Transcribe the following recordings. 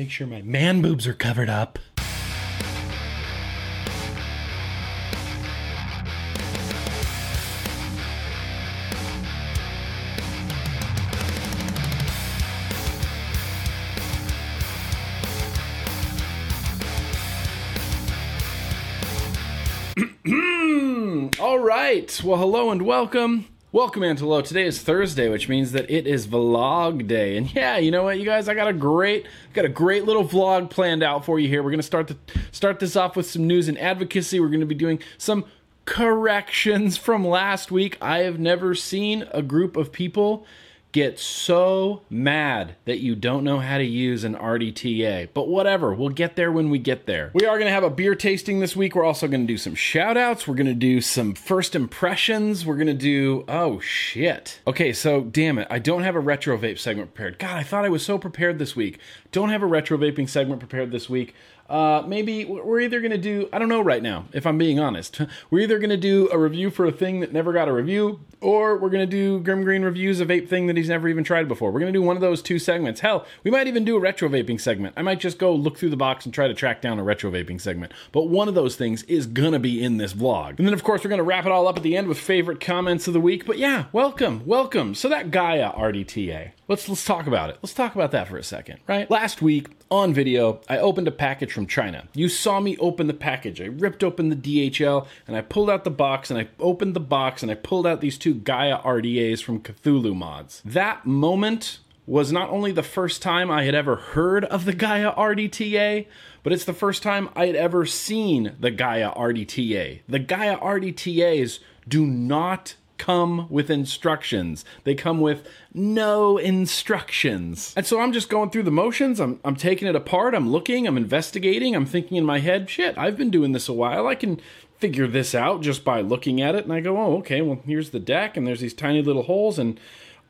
Make sure my man boobs are covered up. All right. Well, hello and welcome. Welcome, Antelo. Today is Thursday, which means that it is vlog day. And yeah, you know what, you guys, I got a great, got a great little vlog planned out for you here. We're gonna start to start this off with some news and advocacy. We're gonna be doing some corrections from last week. I have never seen a group of people get so mad that you don't know how to use an RDTA. But whatever, we'll get there when we get there. We are going to have a beer tasting this week. We're also going to do some shout outs. We're going to do some first impressions. We're going to do, oh shit. Okay, so damn it, I don't have a retro vape segment prepared. God, I thought I was so prepared this week. Don't have a retro vaping segment prepared this week. Uh, maybe we're either going to do, I don't know right now, if I'm being honest. We're either going to do a review for a thing that never got a review, or we're going to do Grim Green reviews of vape thing that he's never even tried before. We're going to do one of those two segments. Hell, we might even do a retro vaping segment. I might just go look through the box and try to track down a retro vaping segment. But one of those things is going to be in this vlog. And then, of course, we're going to wrap it all up at the end with favorite comments of the week. But yeah, welcome, welcome. So that Gaia RDTA. Let's let's talk about it. Let's talk about that for a second, right? Last week on video, I opened a package from China. You saw me open the package. I ripped open the DHL and I pulled out the box and I opened the box and I pulled out these two Gaia RDAs from Cthulhu Mods. That moment was not only the first time I had ever heard of the Gaia RDTA, but it's the first time I had ever seen the Gaia RDTA. The Gaia RDTAs do not come with instructions. They come with no instructions. And so I'm just going through the motions. I'm, I'm taking it apart. I'm looking. I'm investigating. I'm thinking in my head, shit, I've been doing this a while. I can figure this out just by looking at it. And I go, oh, okay, well, here's the deck, and there's these tiny little holes, and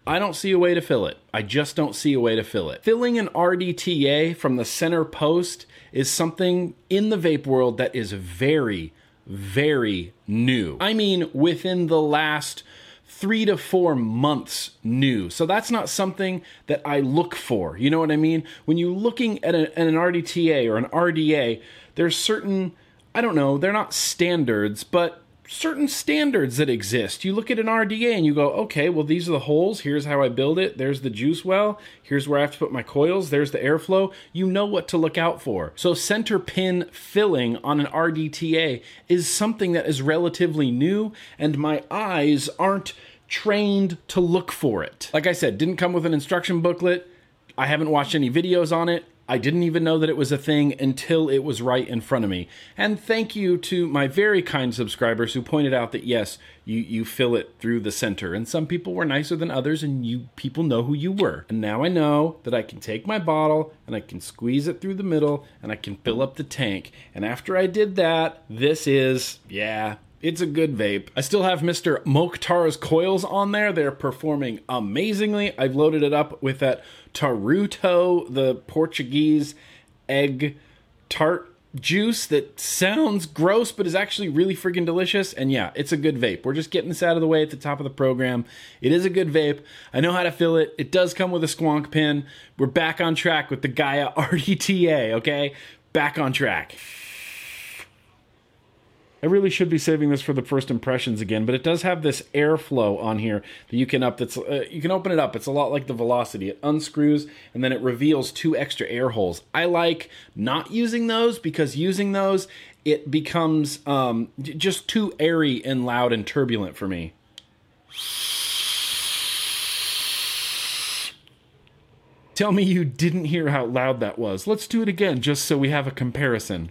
I don't see a way to fill it. I just don't see a way to fill it. Filling an RDTA from the center post is something in the vape world that is very, very new. I mean, within the last three to four months new. So that's not something that I look for. You know what I mean? When you're looking at, a, at an RDTA or an RDA, there's certain, I don't know, they're not standards, but certain standards that exist. You look at an RDA and you go, okay, well, these are the holes. Here's how I build it. There's the juice well. Here's where I have to put my coils. There's the airflow. You know what to look out for. So, center pin filling on an RDTA is something that is relatively new, and my eyes aren't trained to look for it. Like I said, didn't come with an instruction booklet. I haven't watched any videos on it. I didn't even know that it was a thing until it was right in front of me. And thank you to my very kind subscribers who pointed out that yes, you, you fill it through the center. And some people were nicer than others, and you people know who you were. And now I know that I can take my bottle and I can squeeze it through the middle and I can fill up the tank. And after I did that, this is, yeah, it's a good vape. I still have Mr. Mokhtar's coils on there. They're performing amazingly. I've loaded it up with that Taruto, the Portuguese egg tart juice that sounds gross but is actually really freaking delicious. And yeah, it's a good vape. We're just getting this out of the way at the top of the program. It is a good vape. I know how to fill it. It does come with a squonk pin. We're back on track with the Gaia RDTA, okay? Back on track. I really should be saving this for the first impressions again, but it does have this airflow on here that you can up. That's uh, you can open it up. It's a lot like the Velocity. It unscrews and then it reveals two extra air holes. I like not using those because using those it becomes um, just too airy and loud and turbulent for me. Tell me you didn't hear how loud that was. Let's do it again just so we have a comparison.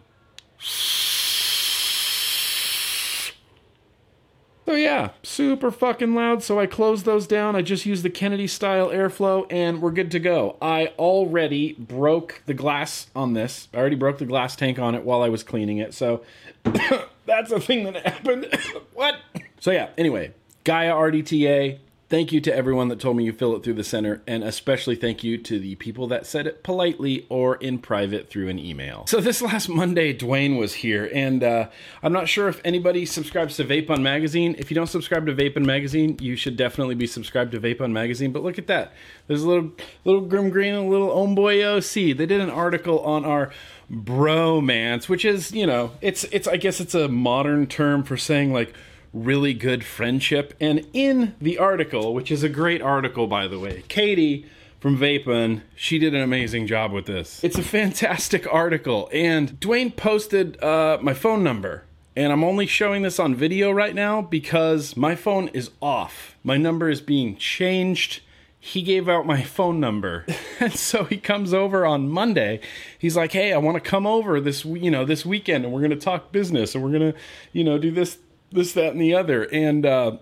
So yeah, super fucking loud. So I closed those down. I just used the Kennedy style airflow and we're good to go. I already broke the glass on this. I already broke the glass tank on it while I was cleaning it. So that's a thing that happened. what? So yeah, anyway, Gaia RDTA, Thank you to everyone that told me you fill it through the center, and especially thank you to the people that said it politely or in private through an email. So, this last Monday, Dwayne was here, and uh, I'm not sure if anybody subscribes to Vape Magazine. If you don't subscribe to Vape Magazine, you should definitely be subscribed to Vape Magazine. But look at that. There's a little, little Grim Green and a little Homeboy OC. They did an article on our bromance, which is, you know, it's, it's, I guess it's a modern term for saying like, really good friendship. And in the article, which is a great article, by the way, Katie from Vapin, she did an amazing job with this. It's a fantastic article. And Dwayne posted uh, my phone number. And I'm only showing this on video right now because my phone is off. My number is being changed. He gave out my phone number. and so he comes over on Monday. He's like, "Hey, I want to come over this, you know, this weekend and we're going to talk business and we're going to, you know, do this this, that, and the other. And uh,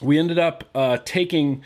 we ended up uh, taking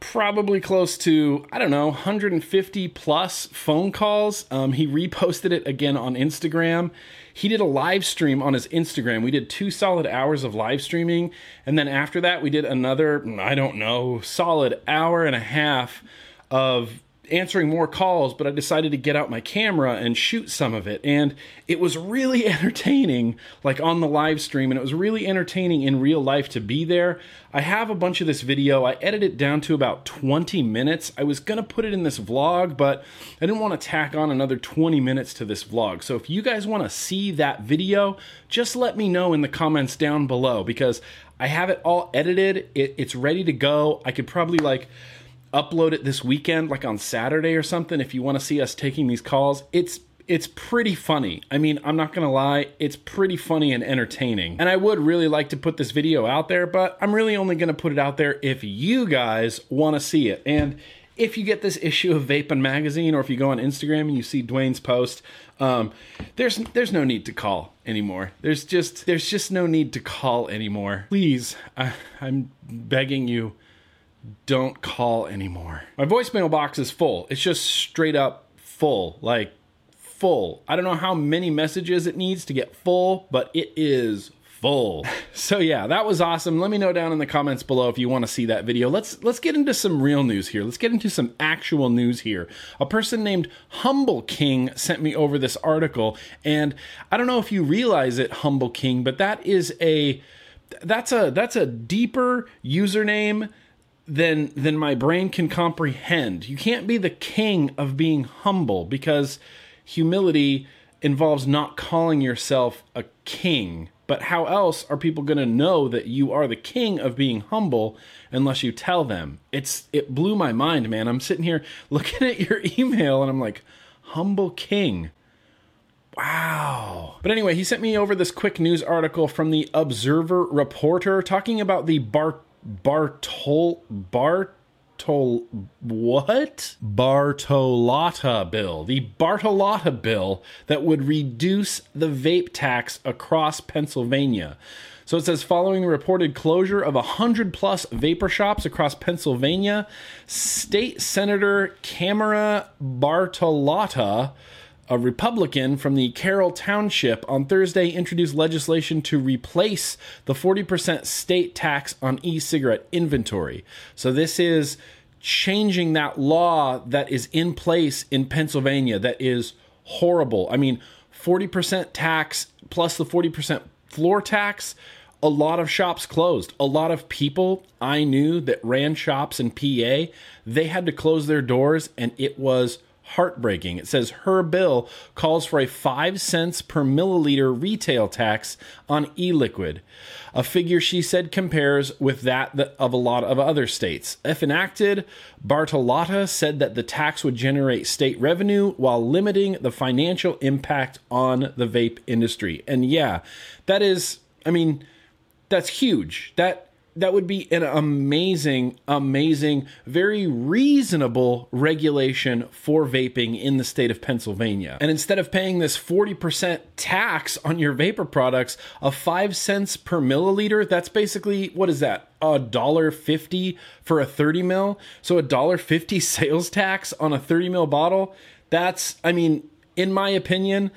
probably close to I don't know 150 plus phone calls. Um, he reposted it again on Instagram. He did a live stream on his Instagram. We did two solid hours of live streaming, and then after that, we did another I don't know solid hour and a half of answering more calls, but I decided to get out my camera and shoot some of it. And it was really entertaining, like on the live stream, and it was really entertaining in real life to be there. I have a bunch of this video. I edited it down to about 20 minutes. I was going to put it in this vlog, but I didn't want to tack on another 20 minutes to this vlog. So if you guys want to see that video, just let me know in the comments down below because I have it all edited. It, it's ready to go. I could probably like upload it this weekend, like on Saturday or something, if you want to see us taking these calls. It's it's pretty funny. I mean, I'm not gonna lie, it's pretty funny and entertaining. And I would really like to put this video out there, but I'm really only gonna put it out there if you guys wanna see it. And if you get this issue of Vapin Magazine, or if you go on Instagram and you see Dwayne's post, um, there's there's no need to call anymore. There's just there's just no need to call anymore. Please, I, I'm begging you don't call anymore. My voicemail box is full. It's just straight up full, like full. I don't know how many messages it needs to get full, but it is full. so yeah, that was awesome. Let me know down in the comments below if you want to see that video. Let's let's get into some real news here. Let's get into some actual news here. A person named Humble King sent me over this article and I don't know if you realize it Humble King, but that is a that's a that's a deeper username than than my brain can comprehend. You can't be the king of being humble because humility involves not calling yourself a king. But how else are people going to know that you are the king of being humble unless you tell them? It's it blew my mind, man. I'm sitting here looking at your email and I'm like, "Humble king." Wow. But anyway, he sent me over this quick news article from the Observer Reporter talking about the Bart Bartol Bartol what? Bartolotta bill. The Bartolotta bill that would reduce the vape tax across Pennsylvania. So it says following the reported closure of 100 plus vapor shops across Pennsylvania, State Senator Camera Bartolotta a Republican from the Carroll Township on Thursday introduced legislation to replace the 40% state tax on e cigarette inventory. So, this is changing that law that is in place in Pennsylvania that is horrible. I mean, 40% tax plus the 40% floor tax. A lot of shops closed. A lot of people I knew that ran shops in PA, they had to close their doors, and it was heartbreaking. It says her bill calls for a 5 cents per milliliter retail tax on e liquid, a figure she said compares with that of a lot of other states. If enacted, Bartolotta said that the tax would generate state revenue while limiting the financial impact on the vape industry. And yeah, that is, I mean, that's huge. That that would be an amazing, amazing, very reasonable regulation for vaping in the state of Pennsylvania. And instead of paying this 40% tax on your vapor products of five cents per milliliter, that's basically what is that? A dollar fifty for a 30 mil. So a dollar fifty sales tax on a 30 mil bottle. That's, I mean, in my opinion,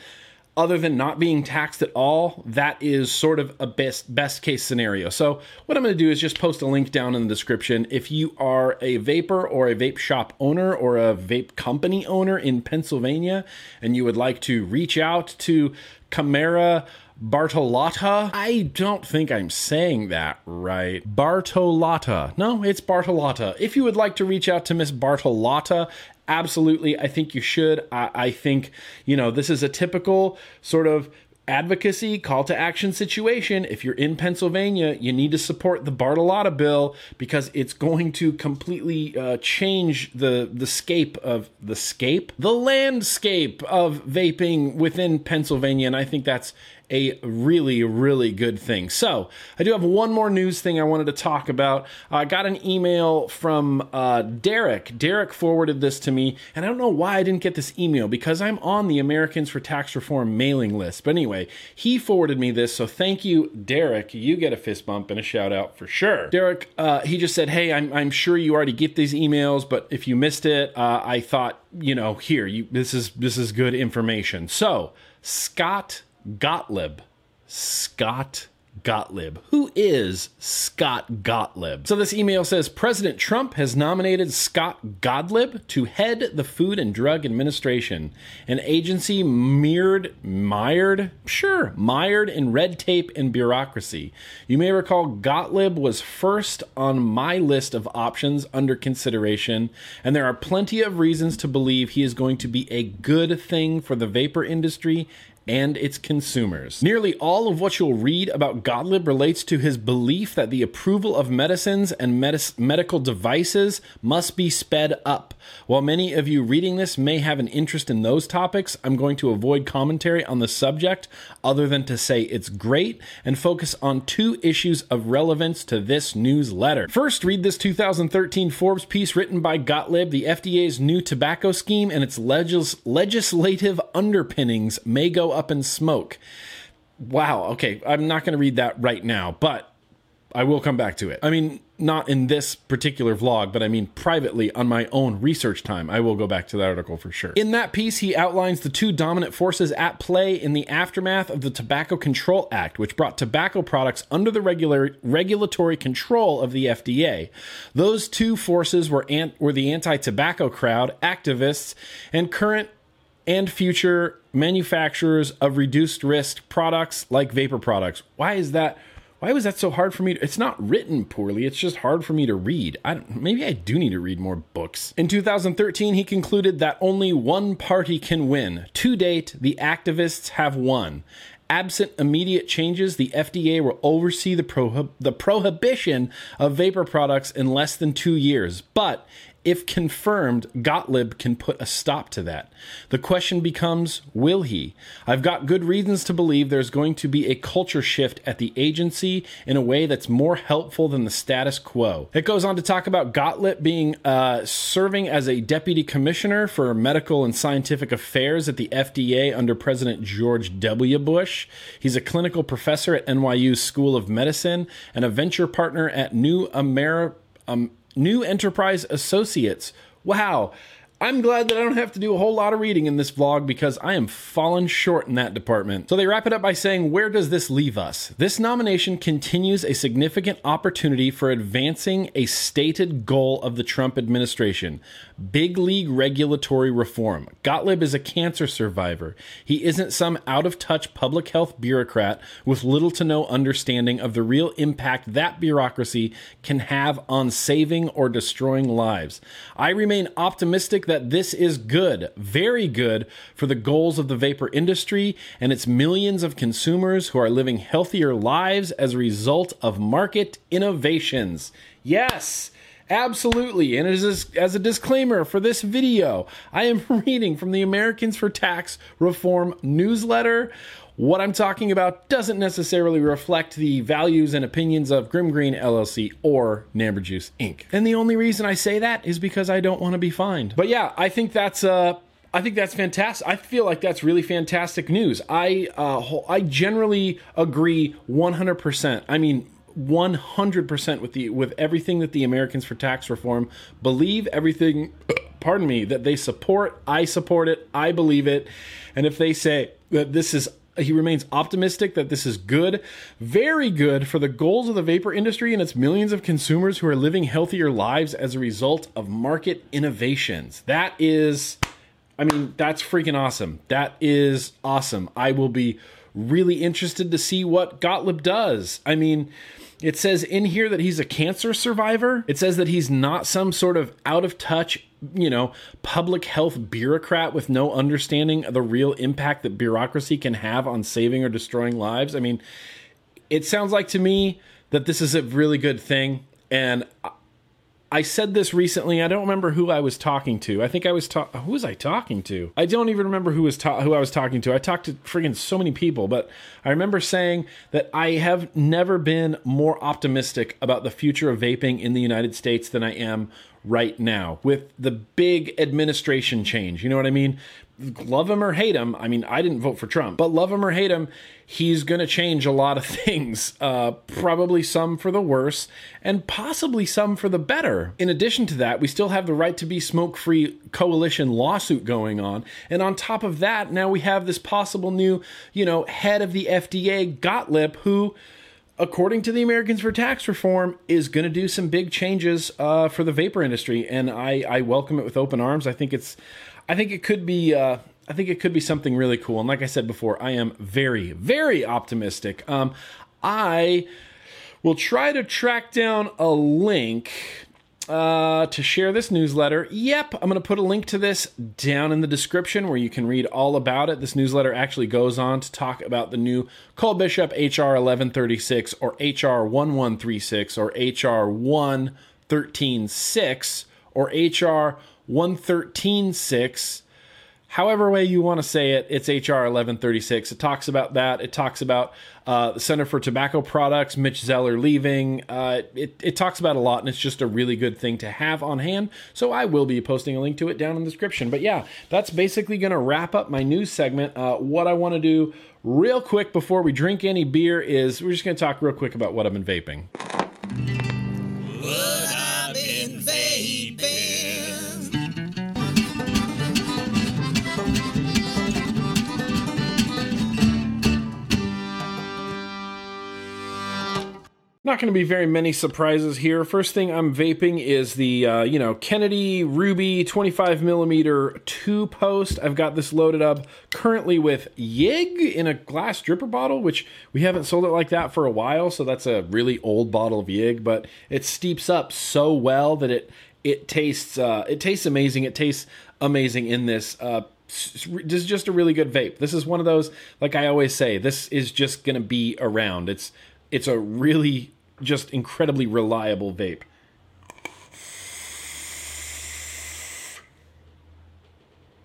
other than not being taxed at all, that is sort of a best best case scenario. So what I'm going to do is just post a link down in the description. If you are a vapor or a vape shop owner or a vape company owner in Pennsylvania and you would like to reach out to Camera Bartolotta. I don't think I'm saying that right. Bartolotta. No, it's Bartolotta. If you would like to reach out to Miss Bartolotta, absolutely, I think you should. I, I think, you know, this is a typical sort of advocacy call to action situation if you're in pennsylvania you need to support the bartolotta bill because it's going to completely uh, change the the scape of the scape the landscape of vaping within pennsylvania and i think that's a really, really good thing. So, I do have one more news thing I wanted to talk about. I got an email from uh, Derek. Derek forwarded this to me, and I don't know why I didn't get this email because I'm on the Americans for Tax Reform mailing list. But anyway, he forwarded me this, so thank you, Derek. You get a fist bump and a shout out for sure. Derek, uh, he just said, Hey, I'm, I'm sure you already get these emails, but if you missed it, uh, I thought, you know, here, you, this is this is good information. So, Scott Gottlieb. Scott Gottlieb. Who is Scott Gottlieb? So this email says President Trump has nominated Scott Gottlieb to head the Food and Drug Administration, an agency mired, mired, sure, mired in red tape and bureaucracy. You may recall Gottlieb was first on my list of options under consideration, and there are plenty of reasons to believe he is going to be a good thing for the vapor industry and its consumers. Nearly all of what you'll read about Gottlieb relates to his belief that the approval of medicines and medical devices must be sped up. While many of you reading this may have an interest in those topics, I'm going to avoid commentary on the subject other than to say it's great and focus on two issues of relevance to this newsletter. First, read this 2013 Forbes piece written by Gottlieb. The FDA's new tobacco scheme and its legis- legislative underpinnings may go up in smoke. Wow. Okay. I'm not going to read that right now, but I will come back to it. I mean, not in this particular vlog, but I mean privately on my own research time. I will go back to that article for sure. In that piece, he outlines the two dominant forces at play in the aftermath of the Tobacco Control Act, which brought tobacco products under the regular regulatory control of the FDA. Those two forces were, ant- were the anti-tobacco crowd, activists, and current and future manufacturers of reduced risk products like vapor products. Why is that? Why was that so hard for me? To, it's not written poorly. It's just hard for me to read. I maybe I do need to read more books. In 2013, he concluded that only one party can win. To date, the activists have won. Absent immediate changes, the FDA will oversee the, prohib- the prohibition of vapor products in less than two years. But if confirmed, Gottlieb can put a stop to that. The question becomes will he? I've got good reasons to believe there's going to be a culture shift at the agency in a way that's more helpful than the status quo. It goes on to talk about Gottlieb being uh, serving as a deputy commissioner for medical and scientific affairs at the FDA under President George W. Bush. He's a clinical professor at NYU's School of Medicine and a venture partner at New America. Um, New Enterprise Associates. Wow. I'm glad that I don't have to do a whole lot of reading in this vlog because I am falling short in that department. So they wrap it up by saying, Where does this leave us? This nomination continues a significant opportunity for advancing a stated goal of the Trump administration big league regulatory reform. Gottlieb is a cancer survivor. He isn't some out of touch public health bureaucrat with little to no understanding of the real impact that bureaucracy can have on saving or destroying lives. I remain optimistic that this is good, very good, for the goals of the vapor industry and its millions of consumers who are living healthier lives as a result of market innovations. Yes! Absolutely. And as, as a disclaimer for this video, I am reading from the Americans for Tax Reform newsletter. What I'm talking about doesn't necessarily reflect the values and opinions of Grim Green LLC or Namber Juice Inc. And the only reason I say that is because I don't want to be fined. But yeah, I think that's uh I think that's fantastic. I feel like that's really fantastic news. I uh, I generally agree 100%. I mean, 100% with the with everything that the Americans for Tax Reform believe everything pardon me, that they support. I support it. I believe it. And if they say that this is he remains optimistic that this is good, very good for the goals of the vapor industry and its millions of consumers who are living healthier lives as a result of market innovations. That is, I mean, that's freaking awesome. That is awesome. I will be really interested to see what Gottlieb does. I mean, it says in here that he's a cancer survivor. It says that he's not some sort of out of touch, you know, public health bureaucrat with no understanding of the real impact that bureaucracy can have on saving or destroying lives. I mean, it sounds like to me that this is a really good thing. And I said this recently. I don't remember who I was talking to. I think I was talking. Who was I talking to? I don't even remember who was ta- who I was talking to. I talked to friggin' so many people, but I remember saying that I have never been more optimistic about the future of vaping in the United States than I am right now with the big administration change. You know what I mean? Love him or hate him. I mean, I didn't vote for Trump, but love him or hate him, he's going to change a lot of things. Uh, probably some for the worse, and possibly some for the better. In addition to that, we still have the right to be smoke free coalition lawsuit going on. And on top of that, now we have this possible new, you know, head of the FDA, Gottlieb, who according to the Americans for Tax Reform, is going to do some big changes uh, for the vapor industry, and I, I welcome it with open arms. I think it's, I think it could be, uh, I think it could be something really cool. And like I said before, I am very, very optimistic. Um, I will try to track down a link uh, to share this newsletter. Yep, I'm going to put a link to this down in the description where you can read all about it. This newsletter actually goes on to talk about the new Cole Bishop HR 1136 or HR 1136 or HR 1136 or HR 1136 however way you want to say it, it's HR 1136. It talks about that. It talks about uh, the Center for Tobacco Products, Mitch Zeller leaving. Uh, it, it talks about a lot, and it's just a really good thing to have on hand. So I will be posting a link to it down in the description. But yeah, that's basically going to wrap up my news segment. Uh, what I want to do real quick before we drink any beer is we're just going to talk real quick about what I've been vaping. Not going to be very many surprises here. First thing I'm vaping is the uh, you know Kennedy Ruby 25 millimeter two post. I've got this loaded up currently with Yig in a glass dripper bottle, which we haven't sold it like that for a while. So that's a really old bottle of Yig, but it steeps up so well that it it tastes uh, it tastes amazing. It tastes amazing in this. Uh, this is just a really good vape. This is one of those, like I always say, this is just going to be around. It's it's a really just incredibly reliable vape.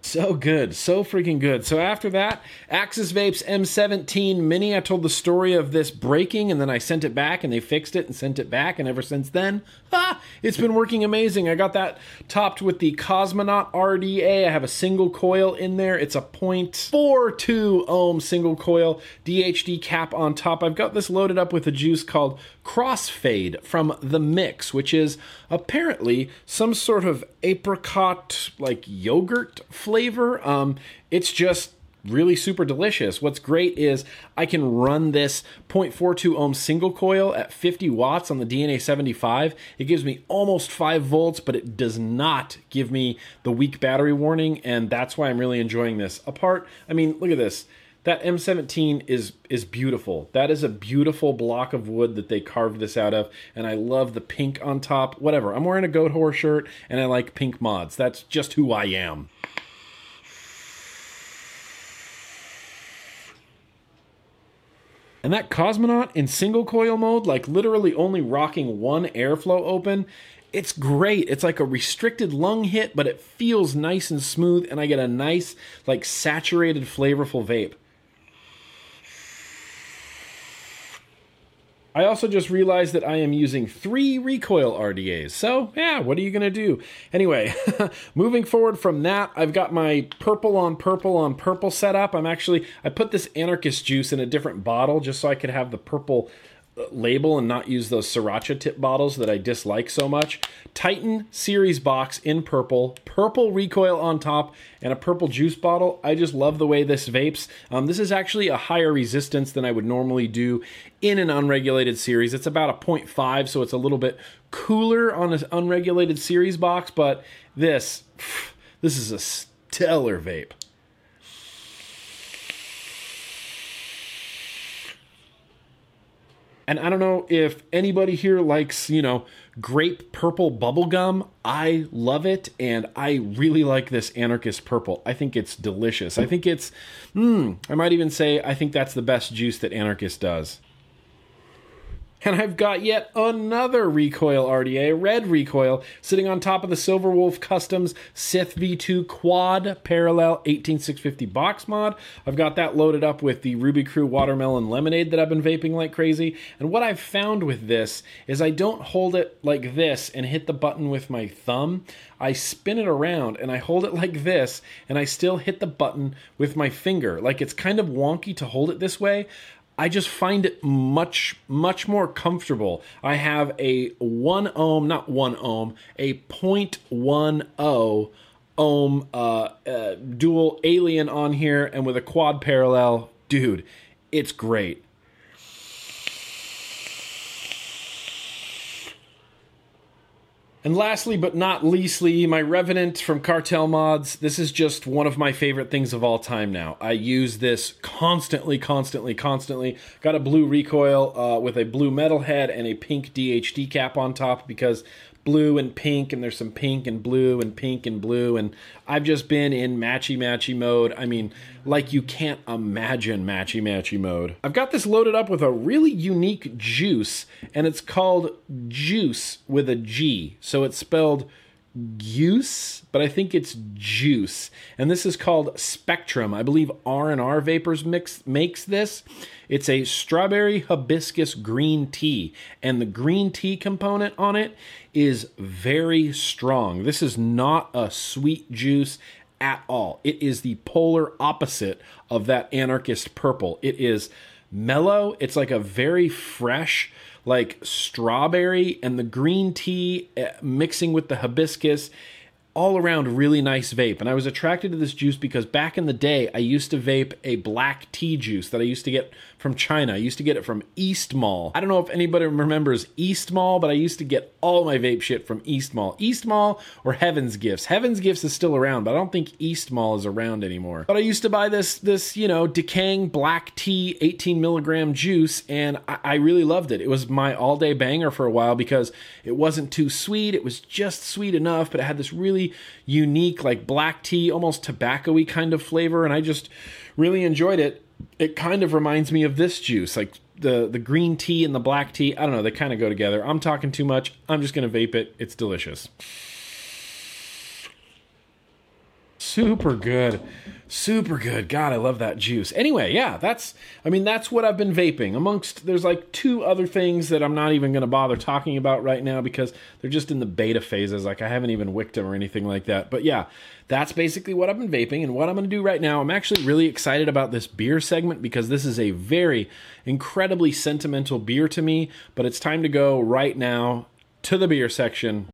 So good, so freaking good. So after that, Axis Vapes M17 Mini. I told the story of this breaking, and then I sent it back, and they fixed it and sent it back, and ever since then, ah, it's been working amazing. I got that topped with the Cosmonaut RDA. I have a single coil in there. It's a 0.42 ohm single coil DHD cap on top. I've got this loaded up with a juice called Crossfade from The Mix, which is apparently some sort of apricot like yogurt flavor. Um, it's just really super delicious. What's great is I can run this 0.42 ohm single coil at 50 watts on the DNA 75. It gives me almost 5 volts, but it does not give me the weak battery warning, and that's why I'm really enjoying this. Apart, I mean, look at this that M17 is is beautiful. That is a beautiful block of wood that they carved this out of, and I love the pink on top. Whatever. I'm wearing a Goatwhore shirt, and I like pink mods. That's just who I am. And that Cosmonaut in single coil mode, like literally only rocking one airflow open, it's great. It's like a restricted lung hit, but it feels nice and smooth, and I get a nice, like saturated, flavorful vape. I also just realized that I am using three recoil RDAs. So, yeah, what are you going to do? Anyway, moving forward from that, I've got my purple on purple on purple set up. I'm actually, I put this anarchist juice in a different bottle just so I could have the purple label and not use those sriracha tip bottles that I dislike so much. Titan series box in purple, purple recoil on top, and a purple juice bottle. I just love the way this vapes. Um, this is actually a higher resistance than I would normally do in an unregulated series. It's about a 0.5, so it's a little bit cooler on an unregulated series box, but this, this is a stellar vape. And I don't know if anybody here likes, you know, grape purple bubblegum. I love it, and I really like this anarchist purple. I think it's delicious. I think it's, hmm, I might even say I think that's the best juice that anarchist does. And I've got yet another recoil RDA, red recoil, sitting on top of the Silver Wolf Customs Sith V2 Quad Parallel 18650 box mod. I've got that loaded up with the Ruby Crew Watermelon Lemonade that I've been vaping like crazy. And what I've found with this is I don't hold it like this and hit the button with my thumb. I spin it around and I hold it like this and I still hit the button with my finger. Like it's kind of wonky to hold it this way. I just find it much, much more comfortable. I have a 1 ohm, not 1 ohm, a 0.10 ohm uh, uh, dual alien on here and with a quad parallel. Dude, it's great. And lastly, but not leastly, my Revenant from Cartel Mods. This is just one of my favorite things of all time now. I use this constantly, constantly, constantly. Got a blue recoil uh, with a blue metal head and a pink DHD cap on top because blue and pink, and there's some pink and blue and pink and blue. And I've just been in matchy matchy mode. I mean, like you can't imagine matchy matchy mode. I've got this loaded up with a really unique juice, and it's called Juice with a G. So it's spelled Goose, but I think it's Juice. And this is called Spectrum. I believe R&R Vapors mix makes this. It's a strawberry hibiscus green tea, and the green tea component on it is very strong. This is not a sweet juice at all. It is the polar opposite of that anarchist purple. It is mellow. It's like a very fresh, like strawberry and the green tea eh, mixing with the hibiscus all around really nice vape. And I was attracted to this juice because back in the day, I used to vape a black tea juice that I used to get from China. I used to get it from East Mall. I don't know if anybody remembers East Mall, but I used to get all my vape shit from East Mall. East Mall or Heaven's Gifts. Heaven's Gifts is still around, but I don't think East Mall is around anymore. But I used to buy this this you know Dekang black tea 18 milligram juice, and I, I really loved it. It was my all day banger for a while because it wasn't too sweet. It was just sweet enough, but it had this really unique like black tea, almost tobacco-y kind of flavor, and I just really enjoyed it it kind of reminds me of this juice, like the the green tea and the black tea. I don't know, they kind of go together. I'm talking too much. I'm just gonna vape it. It's delicious. Super good. Super good. God, I love that juice. Anyway, yeah, that's I mean, that's what I've been vaping. Amongst there's like two other things that I'm not even going to bother talking about right now because they're just in the beta phases. Like I haven't even wicked them or anything like that. But yeah, that's basically what I've been vaping and what I'm going to do right now. I'm actually really excited about this beer segment because this is a very incredibly sentimental beer to me, but it's time to go right now to the beer section.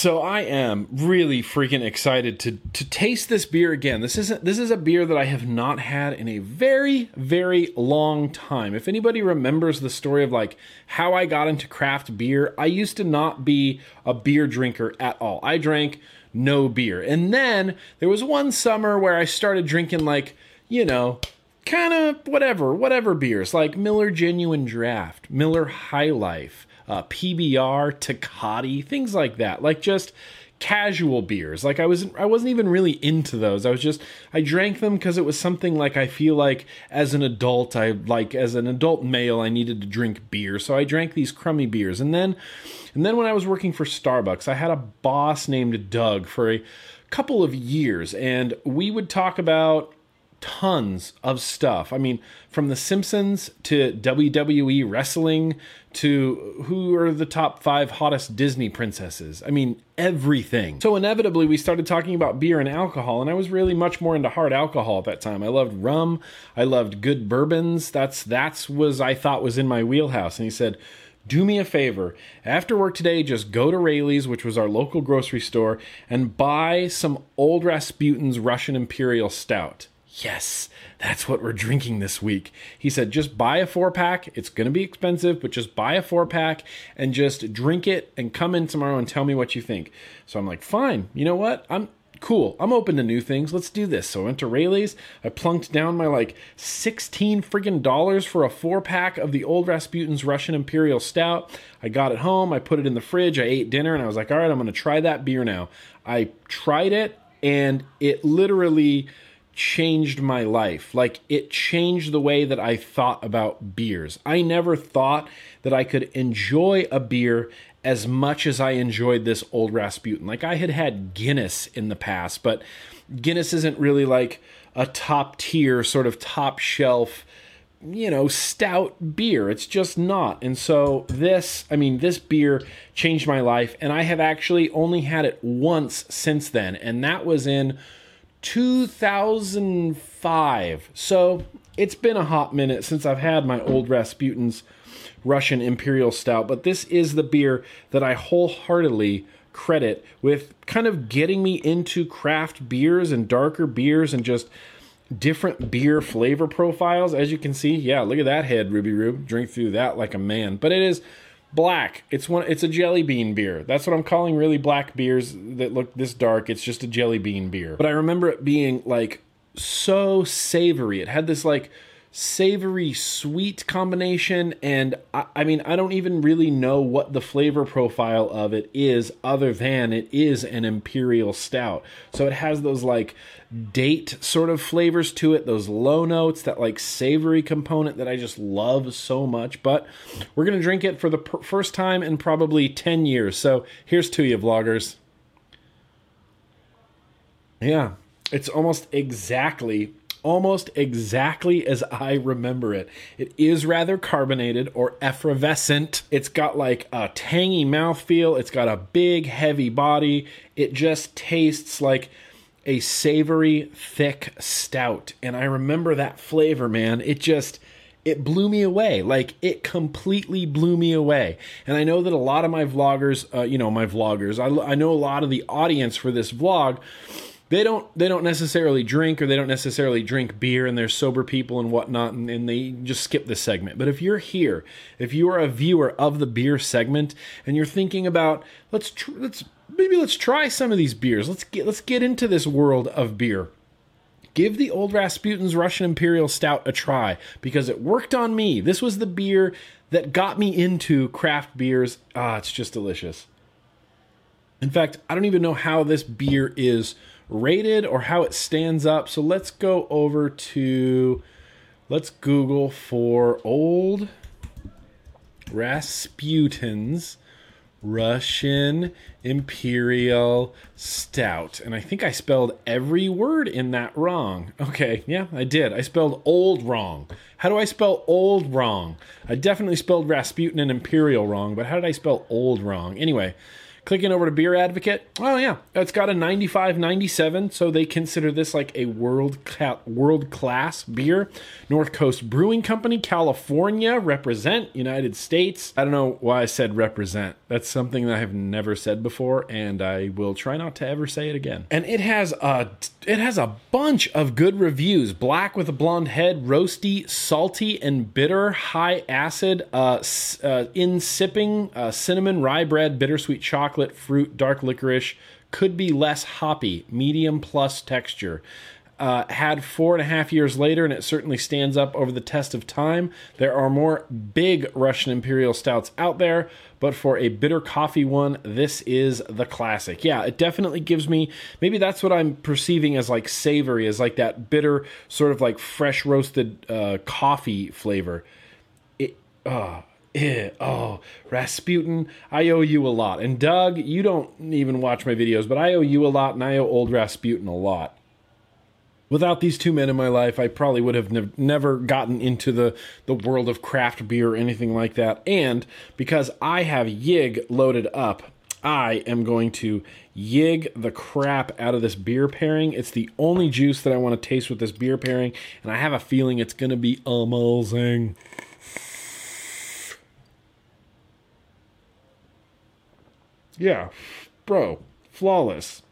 So I am really freaking excited to to taste this beer again. This isn't this is a beer that I have not had in a very very long time. If anybody remembers the story of like how I got into craft beer, I used to not be a beer drinker at all. I drank no beer. And then there was one summer where I started drinking like, you know, kind of whatever, whatever beers, like Miller Genuine Draft, Miller High Life, uh, PBR, Tecate, things like that. Like just casual beers. Like I was I wasn't even really into those. I was just I drank them because it was something like I feel like as an adult I like as an adult male I needed to drink beer. So I drank these crummy beers. And then and then when I was working for Starbucks, I had a boss named Doug for a couple of years and we would talk about tons of stuff. I mean, from The Simpsons to WWE wrestling to who are the top five hottest Disney princesses. I mean, everything. So, inevitably, we started talking about beer and alcohol, and I was really much more into hard alcohol at that time. I loved rum, I loved good bourbons. That's, that's was, I thought, was in my wheelhouse. And he said, do me a favor. After work today, just go to Raley's, which was our local grocery store, and buy some Old Rasputin's Russian Imperial Stout. Yes, that's what we're drinking this week. He said, just buy a four pack. It's going to be expensive, but just buy a four pack and just drink it and come in tomorrow and tell me what you think. So I'm like, fine. You know what? I'm cool. I'm open to new things. Let's do this. So I went to Raley's. I plunked down my like 16 friggin' dollars for a four pack of the old Rasputin's Russian Imperial Stout. I got it home. I put it in the fridge. I ate dinner and I was like, all right, I'm going to try that beer now. I tried it and it literally changed my life. Like it changed the way that I thought about beers. I never thought that I could enjoy a beer as much as I enjoyed this old Rasputin. Like I had had Guinness in the past, but Guinness isn't really like a top tier, sort of top shelf, you know, stout beer. It's just not. And so this, I mean, this beer changed my life, and I have actually only had it once since then, and that was in 2005. So it's been a hot minute since I've had my old Rasputin's Russian Imperial Stout, but this is the beer that I wholeheartedly credit with kind of getting me into craft beers and darker beers and just different beer flavor profiles. As you can see, yeah, look at that head, Ruby Rube. Drink through that like a man. But it is black. It's one. It's a jelly bean beer. That's what I'm calling really black beers that look this dark. It's just a jelly bean beer. But I remember it being like so savory. It had this like savory sweet combination and I, I, mean i don't even really know what the flavor profile of it is other than it is an imperial stout. So it has those like date sort of flavors to it those low notes that like savory component that i just love so much. But we're gonna drink it for the first time in probably 10 years. So here's to you vloggers. Yeah it's almost exactly almost exactly as I remember it. It is rather carbonated or effervescent. It's got like a tangy mouthfeel. It's got a big, heavy body. It just tastes like a savory, thick stout. And I remember that flavor, man. It just it blew me away. Like it completely blew me away. And I know that a lot of my vloggers, uh, you know, my vloggers, I, I know a lot of the audience for this vlog they don't they don't necessarily drink or they don't necessarily drink beer and they're sober people and whatnot and, and they just skip this segment. But if you're here if you are a viewer of the beer segment and you're thinking about let's tr- let's maybe let's try some of these beers. Let's get let's get into this world of beer. Give the old rasputin's russian imperial stout a try because it worked on me. This was the beer that got me into craft beers. Ah it's just delicious. In fact i don't even know how this beer is rated or how it stands up. So let's go over to, let's Google for old Rasputin's Russian Imperial Stout. And I think I spelled every word in that wrong. Okay, yeah, I did. I spelled old wrong. How do I spell old wrong? I definitely spelled Rasputin and Imperial wrong, but how did I spell old wrong? Anyway, Clicking over to Beer Advocate, oh yeah, it's got a 95, 97, so they consider this like a world world class beer. North Coast Brewing Company, California, represent United States. I don't know why I said represent. That's something that I have never said before, and I will try not to ever say it again. And it has a it has a bunch of good reviews. Black with a blonde head, roasty, salty, and bitter, high acid, uh, uh in sipping, uh, cinnamon, rye bread, bittersweet chocolate chocolate, fruit, dark licorice, could be less hoppy, medium plus texture. Uh, had four and a half years later, and it certainly stands up over the test of time. There are more big Russian Imperial Stouts out there, but for a bitter coffee one, this is the classic. Yeah, it definitely gives me maybe that's what I'm perceiving as like savory, as like that bitter, sort of like fresh roasted uh, coffee flavor. It, uh, Eh, oh, Rasputin, I owe you a lot. And Doug, you don't even watch my videos, but I owe you a lot, and I owe old Rasputin a lot. Without these two men in my life, I probably would have ne- never gotten into the, the world of craft beer or anything like that. And because I have Yig loaded up, I am going to yig the crap out of this beer pairing. It's the only juice that I want to taste with this beer pairing, and I have a feeling it's going to be amazing. Yeah, bro, flawless.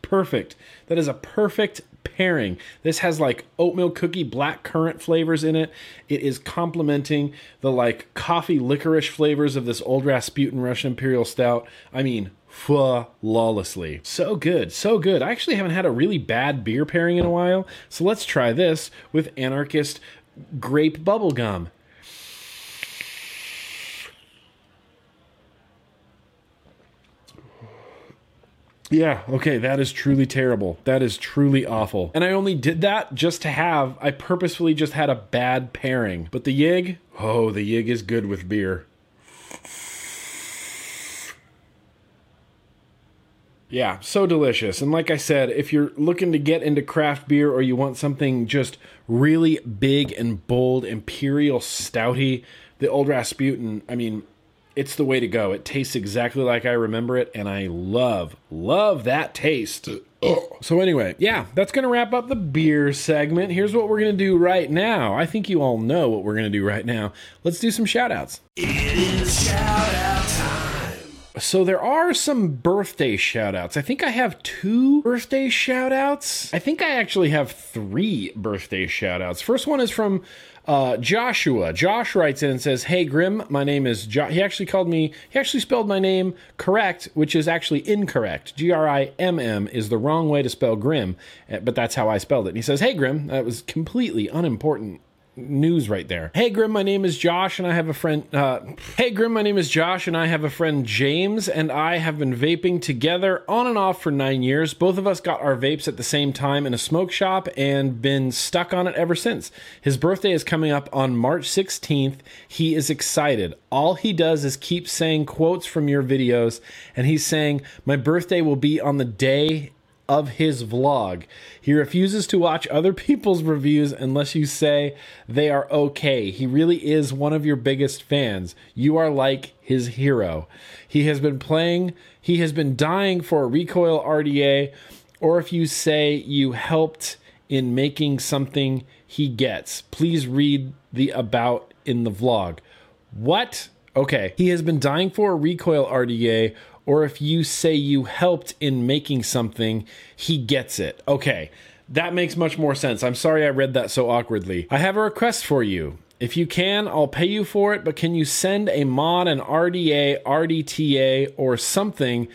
Perfect. That is a perfect pairing. This has like oatmeal cookie black currant flavors in it. It is complementing the like coffee licorice flavors of this old Rasputin Russian Imperial Stout. I mean, flawlessly. So good, so good. I actually haven't had a really bad beer pairing in a while, so let's try this with Anarchist Grape Bubblegum. Yeah, okay, that is truly terrible. That is truly awful. And I only did that just to have, I purposefully just had a bad pairing. But the Yig, oh, the Yig is good with beer. Yeah, so delicious. And like I said, if you're looking to get into craft beer or you want something just really big and bold, imperial stouty, the old Rasputin, I mean, it's the way to go. It tastes exactly like I remember it, and I love, love that taste. Uh, so, anyway, yeah, that's going to wrap up the beer segment. Here's what we're going to do right now. I think you all know what we're going to do right now. Let's do some shout outs. It is shout out time. So, there are some birthday shout outs. I think I have two birthday shout outs. I think I actually have three birthday shout outs. First one is from uh, Joshua. Josh writes in and says, Hey, Grim, my name is Josh. He actually called me, he actually spelled my name correct, which is actually incorrect. G R I M M is the wrong way to spell Grim, eh, but that's how I spelled it. And he says, Hey, Grim, that was completely unimportant news right there. Hey Grim, my name is Josh and I have a friend uh, Hey Grim, my name is Josh and I have a friend James and I have been vaping together on and off for 9 years. Both of us got our vapes at the same time in a smoke shop and been stuck on it ever since. His birthday is coming up on March 16th. He is excited. All he does is keep saying quotes from your videos and he's saying my birthday will be on the day of his vlog. He refuses to watch other people's reviews unless you say they are okay. He really is one of your biggest fans. You are like his hero. He has been playing, he has been dying for a recoil RDA, or if you say you helped in making something he gets, please read the about in the vlog. What? Okay. He has been dying for a recoil RDA or if you say you helped in making something, he gets it. Okay, that makes much more sense. I'm sorry I read that so awkwardly. I have a request for you. If you can, I'll pay you for it, but can you send a mod, an RDA, RDTA, or something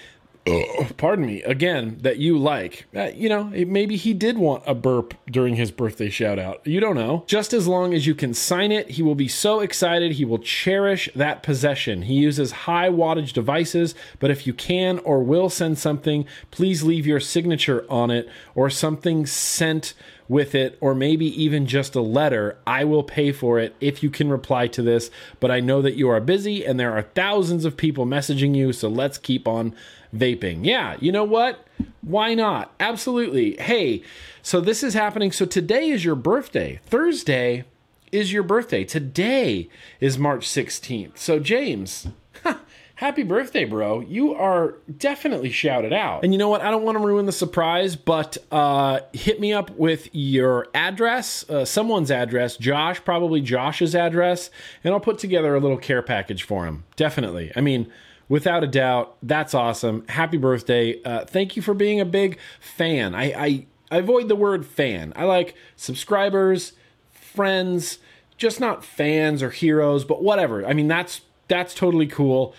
pardon me, again, that you like. Uh, you know, maybe he did want a burp during his birthday shout out. You don't know. Just as long as you can sign it, he will be so excited. He will cherish that possession. He uses high wattage devices, but if you can or will send something, please leave your signature on it or something sent with it, or maybe even just a letter, I will pay for it if you can reply to this. But I know that you are busy and there are thousands of people messaging you, so let's keep on vaping. Yeah, you know what? Why not? Absolutely. Hey, so this is happening. So today is your birthday. Thursday is your birthday. Today is March 16th. So, James, happy birthday, bro. You are definitely shouted out. And you know what? I don't want to ruin the surprise, but uh, hit me up with your address, uh, someone's address, Josh, probably Josh's address, and I'll put together a little care package for him. Definitely. I mean, without a doubt, that's awesome. Happy birthday. Uh, thank you for being a big fan. I, I, I avoid the word fan. I like subscribers, friends, just not fans or heroes, but whatever. I mean, that's that's totally cool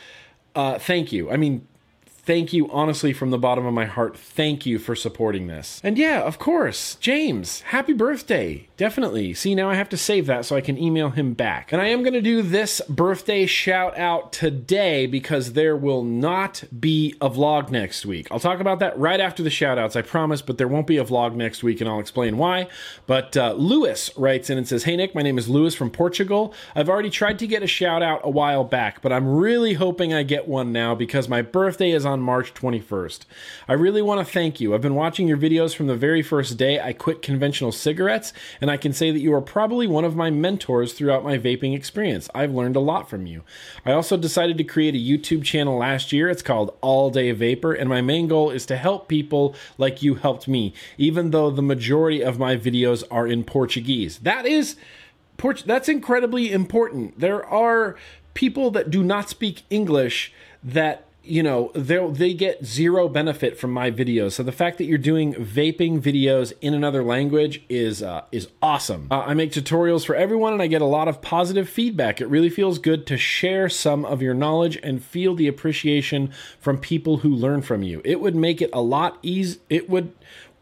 uh, thank you. I mean, thank you honestly from the bottom of my heart. Thank you for supporting this. And yeah, of course, James, happy birthday. Definitely. See, now I have to save that so I can email him back. And I am going to do this birthday shout out today because there will not be a vlog next week. I'll talk about that right after the shout outs, I promise, but there won't be a vlog next week and I'll explain why. But uh, Lewis writes in and says, Hey Nick, my name is Lewis from Portugal. I've already tried to get a shout out a while back, but I'm really hoping I get one now because my birthday is on March 21st. I really want to thank you. I've been watching your videos from the very first day I quit conventional cigarettes, and I can say that you are probably one of my mentors throughout my vaping experience. I've learned a lot from you. I also decided to create a YouTube channel last year. It's called All Day Vapor, and my main goal is to help people like you helped me, even though the majority of my videos are in Portuguese. That is that's incredibly important. There are people that do not speak English that you know they they get zero benefit from my videos. So the fact that you're doing vaping videos in another language is uh, is awesome. Uh, I make tutorials for everyone, and I get a lot of positive feedback. It really feels good to share some of your knowledge and feel the appreciation from people who learn from you. It would make it a lot easy. It would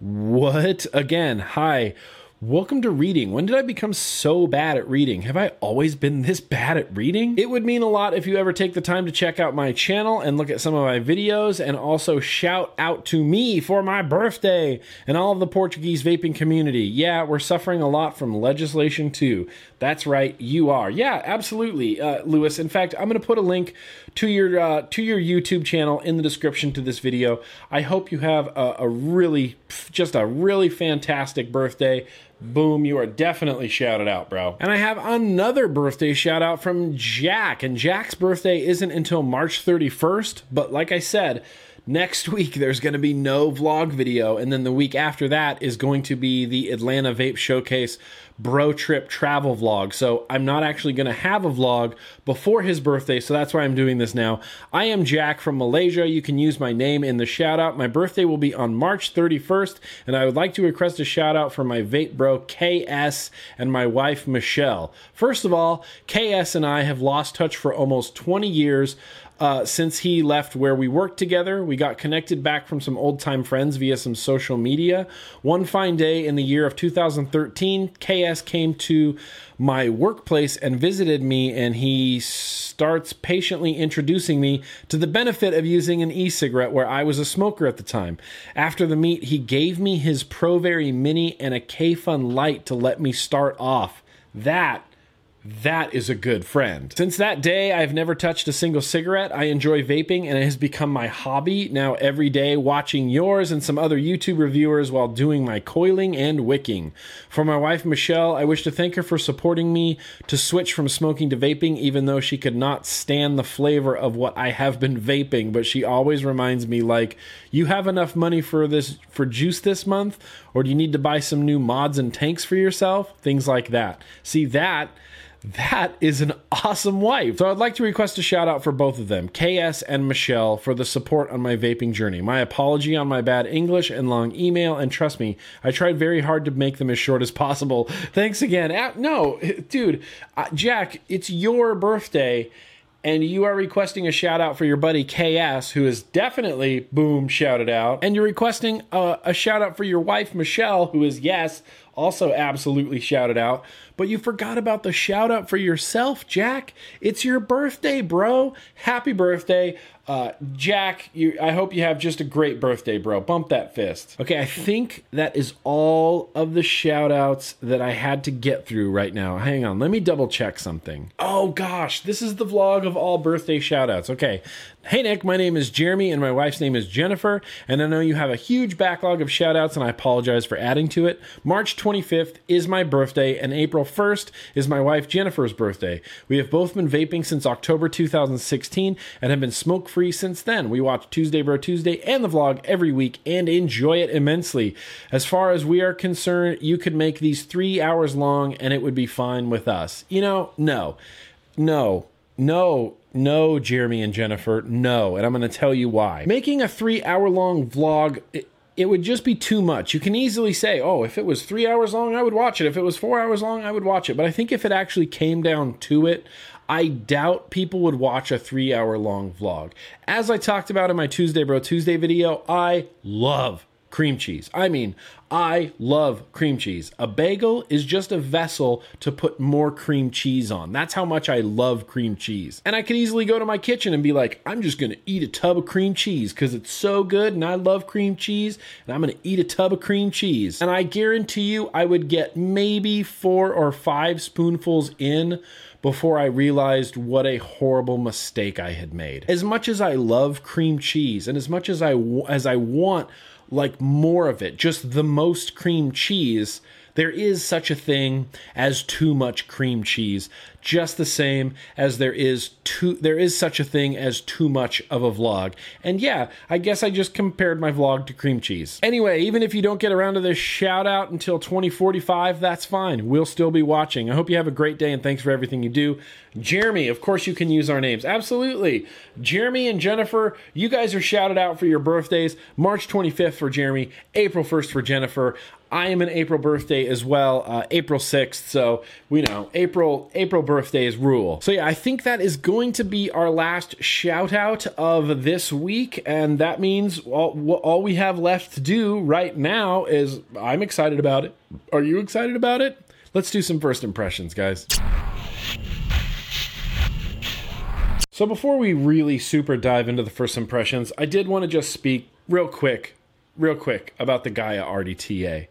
what again? Hi. Welcome to reading. When did I become so bad at reading? Have I always been this bad at reading? It would mean a lot if you ever take the time to check out my channel and look at some of my videos and also shout out to me for my birthday and all of the Portuguese vaping community. Yeah, we're suffering a lot from legislation too. That's right, you are. Yeah, absolutely, uh, Lewis. In fact, I'm going to put a link to your uh, to your YouTube channel in the description to this video. I hope you have a, a really, just a really fantastic birthday. Boom, you are definitely shouted out, bro. And I have another birthday shout out from Jack. And Jack's birthday isn't until March 31st, but like I said, next week there's going to be no vlog video and then the week after that is going to be the atlanta vape showcase bro trip travel vlog. So i'm not actually going to have a vlog before his birthday so that's why i'm doing this now. I am jack from malaysia. You can use my name in the shout out. My birthday will be on march 31st and i would like to request a shout out for my vape bro ks and my wife michelle. First of all ks and i have lost touch for almost 20 years uh, since he left where we worked together. We got connected back from some old time friends via some social media. One fine day in the year of 2013, KS came to my workplace and visited me, and he starts patiently introducing me to the benefit of using an e cigarette where I was a smoker at the time. After the meet, he gave me his Provari Mini and a Kayfun Lite to let me start off. That that is a good friend. Since that day, I've never touched a single cigarette. I enjoy vaping and it has become my hobby now every day, watching yours and some other YouTube reviewers while doing my coiling and wicking. For my wife, Michelle, I wish to thank her for supporting me to switch from smoking to vaping, even though she could not stand the flavor of what I have been vaping. But she always reminds me, like, you have enough money for this, for juice this month, or do you need to buy some new mods and tanks for yourself? Things like that. See, that that is an awesome wife. So I'd like to request a shout out for both of them, KS and Michelle, for the support on my vaping journey. My apology on my bad English and long email, and trust me, I tried very hard to make them as short as possible. Thanks again. No, dude, uh, Jack, it's your birthday and you are requesting a shout out for your buddy KS, who is definitely boom shouted out, and you're requesting a, a, shout out for your wife Michelle, who is yes also absolutely shouted out. But you forgot about the shout out for yourself, Jack. It's your birthday, bro. Happy birthday. Uh, Jack, you, I hope you have just a great birthday, bro. Bump that fist. Okay, I think that is all of the shout outs that I had to get through right now. Hang on, let me double check something. Oh gosh, this is the vlog of all birthday shout outs. Okay, Hey Nick, my name is Jeremy and my wife's name is Jennifer, and I know you have a huge backlog of shoutouts and I apologize for adding to it. March 25th is my birthday and April 1st is my wife Jennifer's birthday. We have both been vaping since October 2016 and have been smoke free since then. We watch Tuesday Bro Tuesday and the vlog every week and enjoy it immensely. As far as we are concerned, you could make these three hours long and it would be fine with us. You know, no, no, no no, Jeremy and Jennifer, no. And I'm going to tell you why. Making a three hour long vlog, it, it would just be too much. You can easily say, oh, if it was three hours long, I would watch it. If it was four hours long, I would watch it. But I think if it actually came down to it, I doubt people would watch a three hour long vlog. As I talked about in my Tuesday Bro Tuesday video, I love cream cheese. I mean, I love cream cheese. A bagel is just a vessel to put more cream cheese on. That's how much I love cream cheese. And I could easily go to my kitchen and be like, I'm just gonna eat a tub of cream cheese because it's so good and I love cream cheese and I'm gonna eat a tub of cream cheese. And I guarantee you, I would get maybe four or five spoonfuls in before I realized what a horrible mistake I had made. As much as I love cream cheese and as much as I as I want like more of it, just the most cream cheese, there is such a thing as too much cream cheese just the same as there is too there is such a thing as too much of a vlog. And yeah, I guess I just compared my vlog to cream cheese. Anyway, even if you don't get around to this shout out until 2045, that's fine. We'll still be watching. I hope you have a great day and thanks for everything you do. Jeremy, of course you can use our names. Absolutely. Jeremy and Jennifer, you guys are shouted out for your birthdays. March 25th for Jeremy, April 1st for Jennifer. I am an April birthday as well, uh, April 6th. So we know April April birthdays rule. So yeah, I think that is going to be our last shout out of this week, and that means all, all we have left to do right now is I'm excited about it. Are you excited about it? Let's do some first impressions, guys. So before we really super dive into the first impressions, I did want to just speak real quick, real quick about the Gaia RDTA.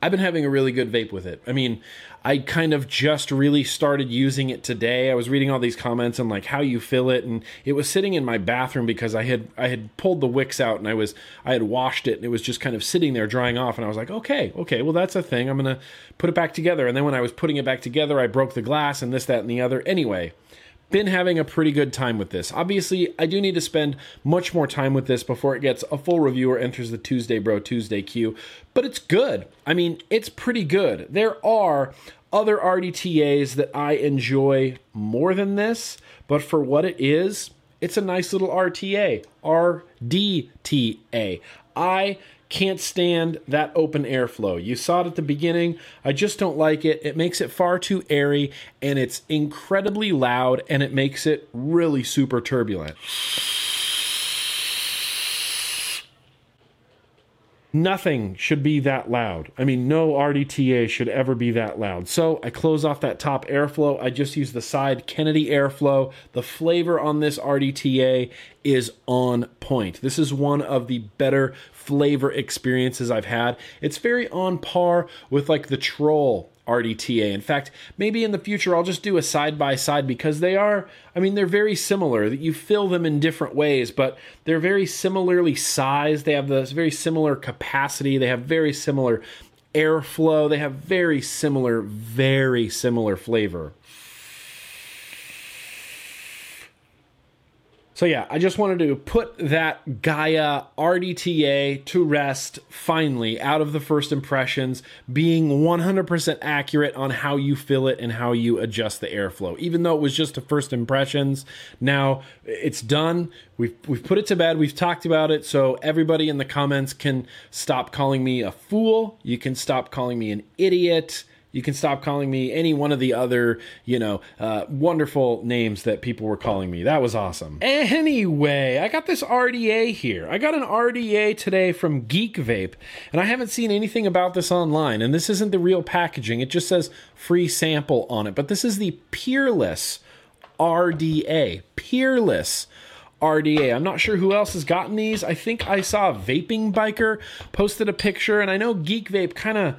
I've been having a really good vape with it. I mean, I kind of just really started using it today. I was reading all these comments and like how you fill it and it was sitting in my bathroom because I had I had pulled the wicks out and I was I had washed it and it was just kind of sitting there drying off and I was like, "Okay, okay, well that's a thing. I'm going to put it back together." And then when I was putting it back together, I broke the glass and this that and the other. Anyway, been having a pretty good time with this. Obviously, I do need to spend much more time with this before it gets a full review or enters the Tuesday Bro Tuesday queue, but it's good. I mean, it's pretty good. There are other RDTAs that I enjoy more than this, but for what it is, it's a nice little RTA. RDTA. I can't stand that open airflow. You saw it at the beginning. I just don't like it. It makes it far too airy and it's incredibly loud and it makes it really super turbulent. Nothing should be that loud. I mean, no RDTA should ever be that loud. So I close off that top airflow. I just use the side Kennedy airflow. The flavor on this RDTA is on point. This is one of the better flavor experiences I've had. It's very on par with like the Troll RDTA. In fact, maybe in the future I'll just do a side by side because they are, I mean, they're very similar. That you fill them in different ways, but they're very similarly sized. They have this very similar capacity. They have very similar airflow. They have very similar, very similar flavor. So yeah, I just wanted to put that Gaia RDTA to rest finally out of the first impressions, being 100% accurate on how you fill it and how you adjust the airflow. Even though it was just a first impressions, now it's done. We've we've put it to bed. We've talked about it, so everybody in the comments can stop calling me a fool. You can stop calling me an idiot you can stop calling me any one of the other, you know, uh, wonderful names that people were calling me. That was awesome. Anyway, I got this RDA here. I got an RDA today from Geek Vape, and I haven't seen anything about this online. And this isn't the real packaging, it just says free sample on it. But this is the Peerless RDA. Peerless. RDA. I'm not sure who else has gotten these. I think I saw Vaping Biker posted a picture, and I know Geek Vape kind of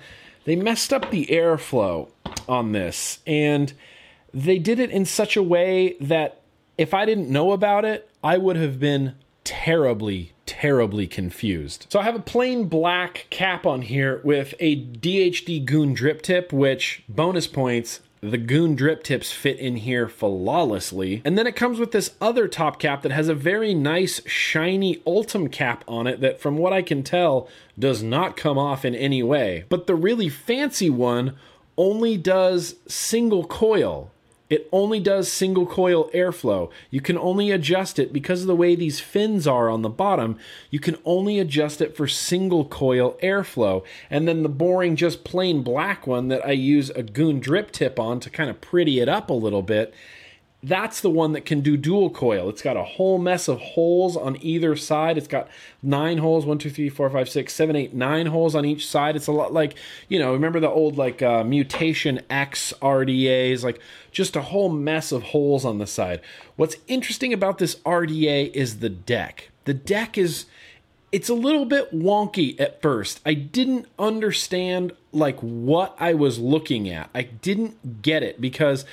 they messed up the airflow on this and they did it in such a way that if I didn't know about it, I would have been terribly, terribly confused. So I have a plain black cap on here with a DHD Goon drip tip, which bonus points, the Goon drip tips fit in here flawlessly. And then it comes with this other top cap that has a very nice shiny Ultem cap on it that from what I can tell does not come off in any way. But the really fancy one only does single coil it only does single coil airflow. You can only adjust it because of the way these fins are on the bottom. You can only adjust it for single coil airflow. And then the boring, just plain black one that I use a Goon drip tip on to kind of pretty it up a little bit that's the one that can do dual coil. It's got a whole mess of holes on either side. It's got nine holes one, two, three, four, five, six, seven, eight, nine holes on each side. It's a lot like, you know, remember the old like uh, Mutation X RDAs, like just a whole mess of holes on the side. What's interesting about this RDA is the deck. The deck is it's a little bit wonky at first. I didn't understand like what I was looking at. I didn't get it because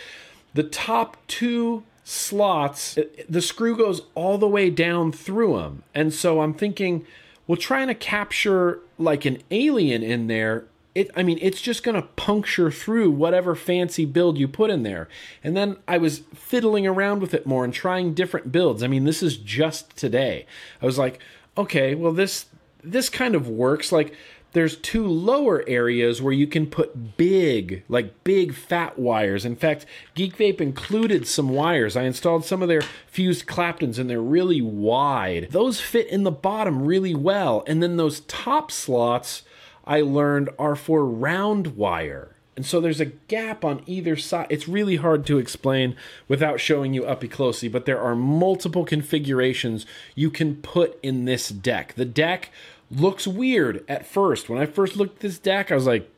the top two slots, uh, the screw goes all the way down through them. And so I'm thinking, well, trying to capture like an alien in there, it, I mean, it's just going to puncture through whatever fancy build you put in there. And then I was fiddling around with it more and trying different builds. I mean, this is just today. I was like, okay, well, this this kind of works. Like there's two lower areas where you can put big, like big fat wires. In fact, Geek Vape included some wires. I installed some of their fused Claptons and they're really wide. Those fit in the bottom really well. And then those top slots I learned are for round wire. And so there's a gap on either side. It's really hard to explain without showing you uppy closely, but there are multiple configurations you can put in this deck. The deck looks weird at first. When I first looked at this deck, I was like,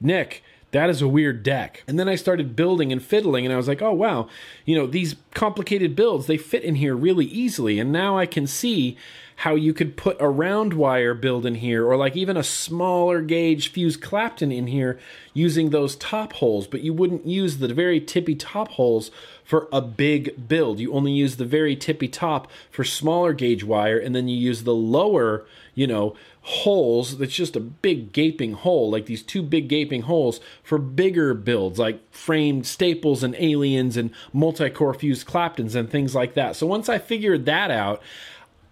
Nick, that is a weird deck. And then I started building and fiddling, and I was like, oh, wow, you know, these complicated builds, they fit in here really easily. And now I can see how you could put a round wire build in here, or like even a smaller gauge fuse Clapton in here using those top holes, but you wouldn't use the very tippy top holes for a big build. You only use the very tippy top for smaller gauge wire, and then you use the lower you know, holes that's just a big gaping hole, like these two big gaping holes for bigger builds, like framed staples and aliens and multi core fused Claptons and things like that. So once I figured that out,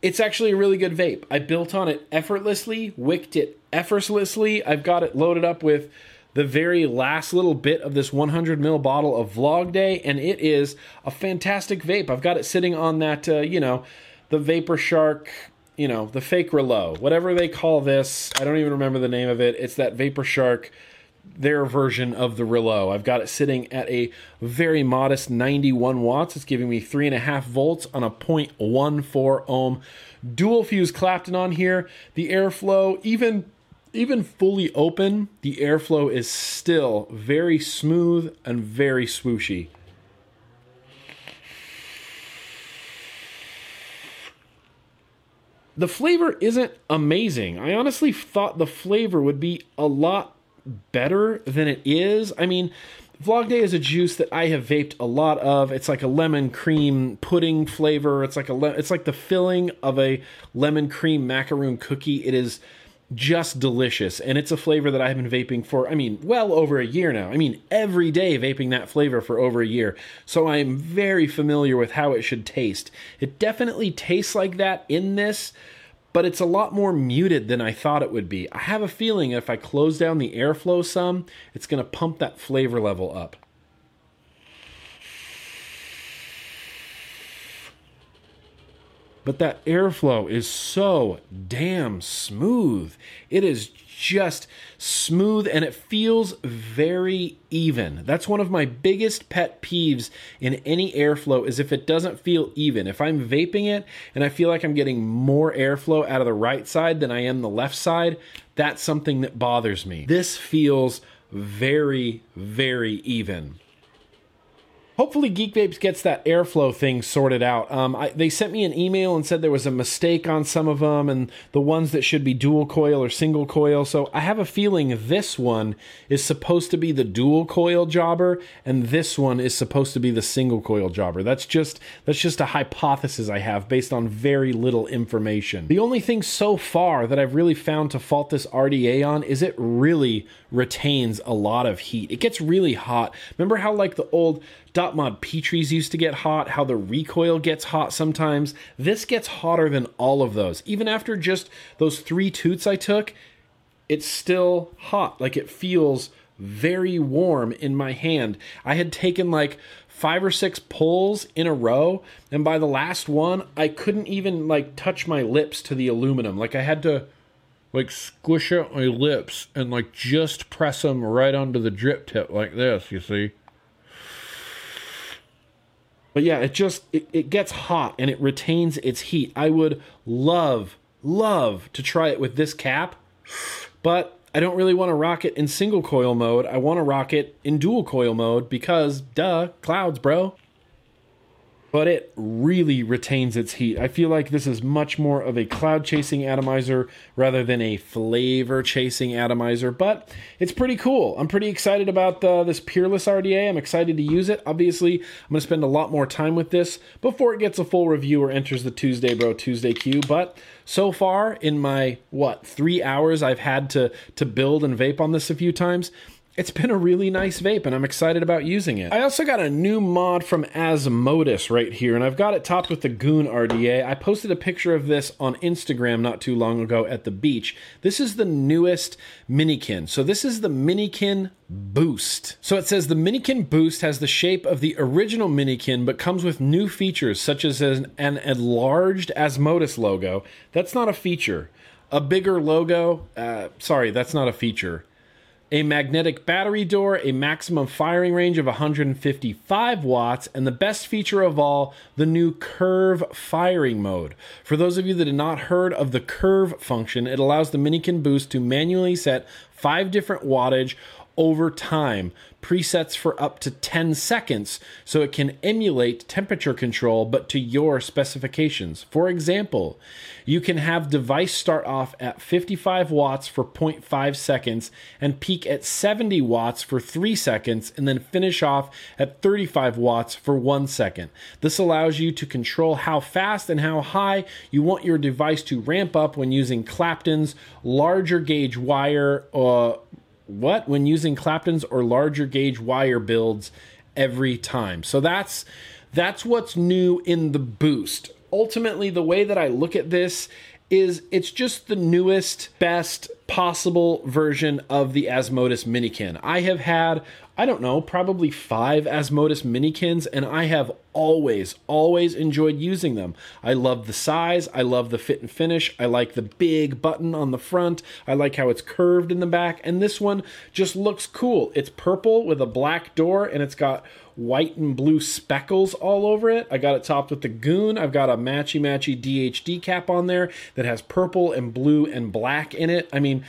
it's actually a really good vape. I built on it effortlessly, wicked it effortlessly. I've got it loaded up with the very last little bit of this 100 ml bottle of Vlog Day, and it is a fantastic vape. I've got it sitting on that, uh, you know, the Vapor Shark you know, the fake Reuleaux, whatever they call this. I don't even remember the name of it. It's that Vapor Shark, their version of the Reuleaux. I've got it sitting at a very modest 91 watts. It's giving me three and a half volts on a 0.14 ohm dual fuse Clapton on here. The airflow, even even fully open, the airflow is still very smooth and very swooshy. the flavor isn't amazing. I honestly thought the flavor would be a lot better than it is. I mean, Vlog Day is a juice that I have vaped a lot of. It's like a lemon cream pudding flavor. It's like a le- it's like the filling of a lemon cream macaroon cookie. It is just delicious. And it's a flavor that I've been vaping for, I mean, well over a year now. I mean, every day vaping that flavor for over a year. So I'm very familiar with how it should taste. It definitely tastes like that in this, but it's a lot more muted than I thought it would be. I have a feeling if I close down the airflow some, it's going to pump that flavor level up. But that airflow is so damn smooth. It is just smooth and it feels very even. That's one of my biggest pet peeves in any airflow is if it doesn't feel even. If I'm vaping it and I feel like I'm getting more airflow out of the right side than I am the left side, that's something that bothers me. This feels very, very even hopefully Geek Vapes gets that airflow thing sorted out. Um, I, they sent me an email and said there was a mistake on some of them, and the ones that should be dual coil or single coil. So I have a feeling this one is supposed to be the dual coil jobber, and this one is supposed to be the single coil jobber. That's just that's just a hypothesis I have based on very little information. The only thing so far that I've really found to fault this RDA on is it really retains a lot of heat. It gets really hot. Remember how like the old Dot Mod Petries used to get hot, how the recoil gets hot sometimes. This gets hotter than all of those. Even after just those three toots I took, it's still hot. Like it feels very warm in my hand. I had taken like five or six pulls in a row, and by the last one, I couldn't even like touch my lips to the aluminum. Like I had to like squish out my lips and like just press them right onto the drip tip like this, you see. But yeah, it just it, it gets hot and it retains its heat. I would love, love to try it with this cap, but I don't really want to rock it in single coil mode. I want to rock it in dual coil mode because duh, clouds, bro but it really retains its heat. I feel like this is much more of a cloud chasing atomizer rather than a flavor chasing atomizer, but it's pretty cool. I'm pretty excited about uh, this Peerless RDA. I'm excited to use it. Obviously, I'm going to spend a lot more time with this before it gets a full review or enters the Tuesday Bro Tuesday queue, but so far in my what, 3 hours I've had to to build and vape on this a few times, it's been a really nice vape and I'm excited about using it. I also got a new mod from Asmodus right here and I've got it topped with the Goon RDA. I posted a picture of this on Instagram not too long ago at the beach. This is the newest Minikin. So this is the Minikin Boost. So it says the Minikin Boost has the shape of the original Minikin but comes with new features such as an, an enlarged Asmodus logo. That's not a feature. A bigger logo, uh, sorry, that's not a feature a magnetic battery door, a maximum firing range of 155 watts, and the best feature of all, the new curve firing mode. For those of you that have not heard of the curve function, it allows the Minikin Boost to manually set five different wattage over time, presets for up to 10 seconds so it can emulate temperature control but to your specifications. For example, you can have device start off at 55 watts for 0.5 seconds and peak at 70 watts for 3 seconds and then finish off at 35 watts for 1 second. This allows you to control how fast and how high you want your device to ramp up when using Clapton's larger gauge wire uh, what when using Clapton's or larger gauge wire builds every time. So that's that's what's new in the boost. Ultimately, the way that I look at this is it's just the newest, best possible version of the Asmodus Minikin. I have had I don't know, probably five Asmodus minikins, and I have always, always enjoyed using them. I love the size, I love the fit and finish, I like the big button on the front, I like how it's curved in the back, and this one just looks cool. It's purple with a black door, and it's got white and blue speckles all over it. I got it topped with the Goon. I've got a matchy matchy DHD cap on there that has purple and blue and black in it. I mean,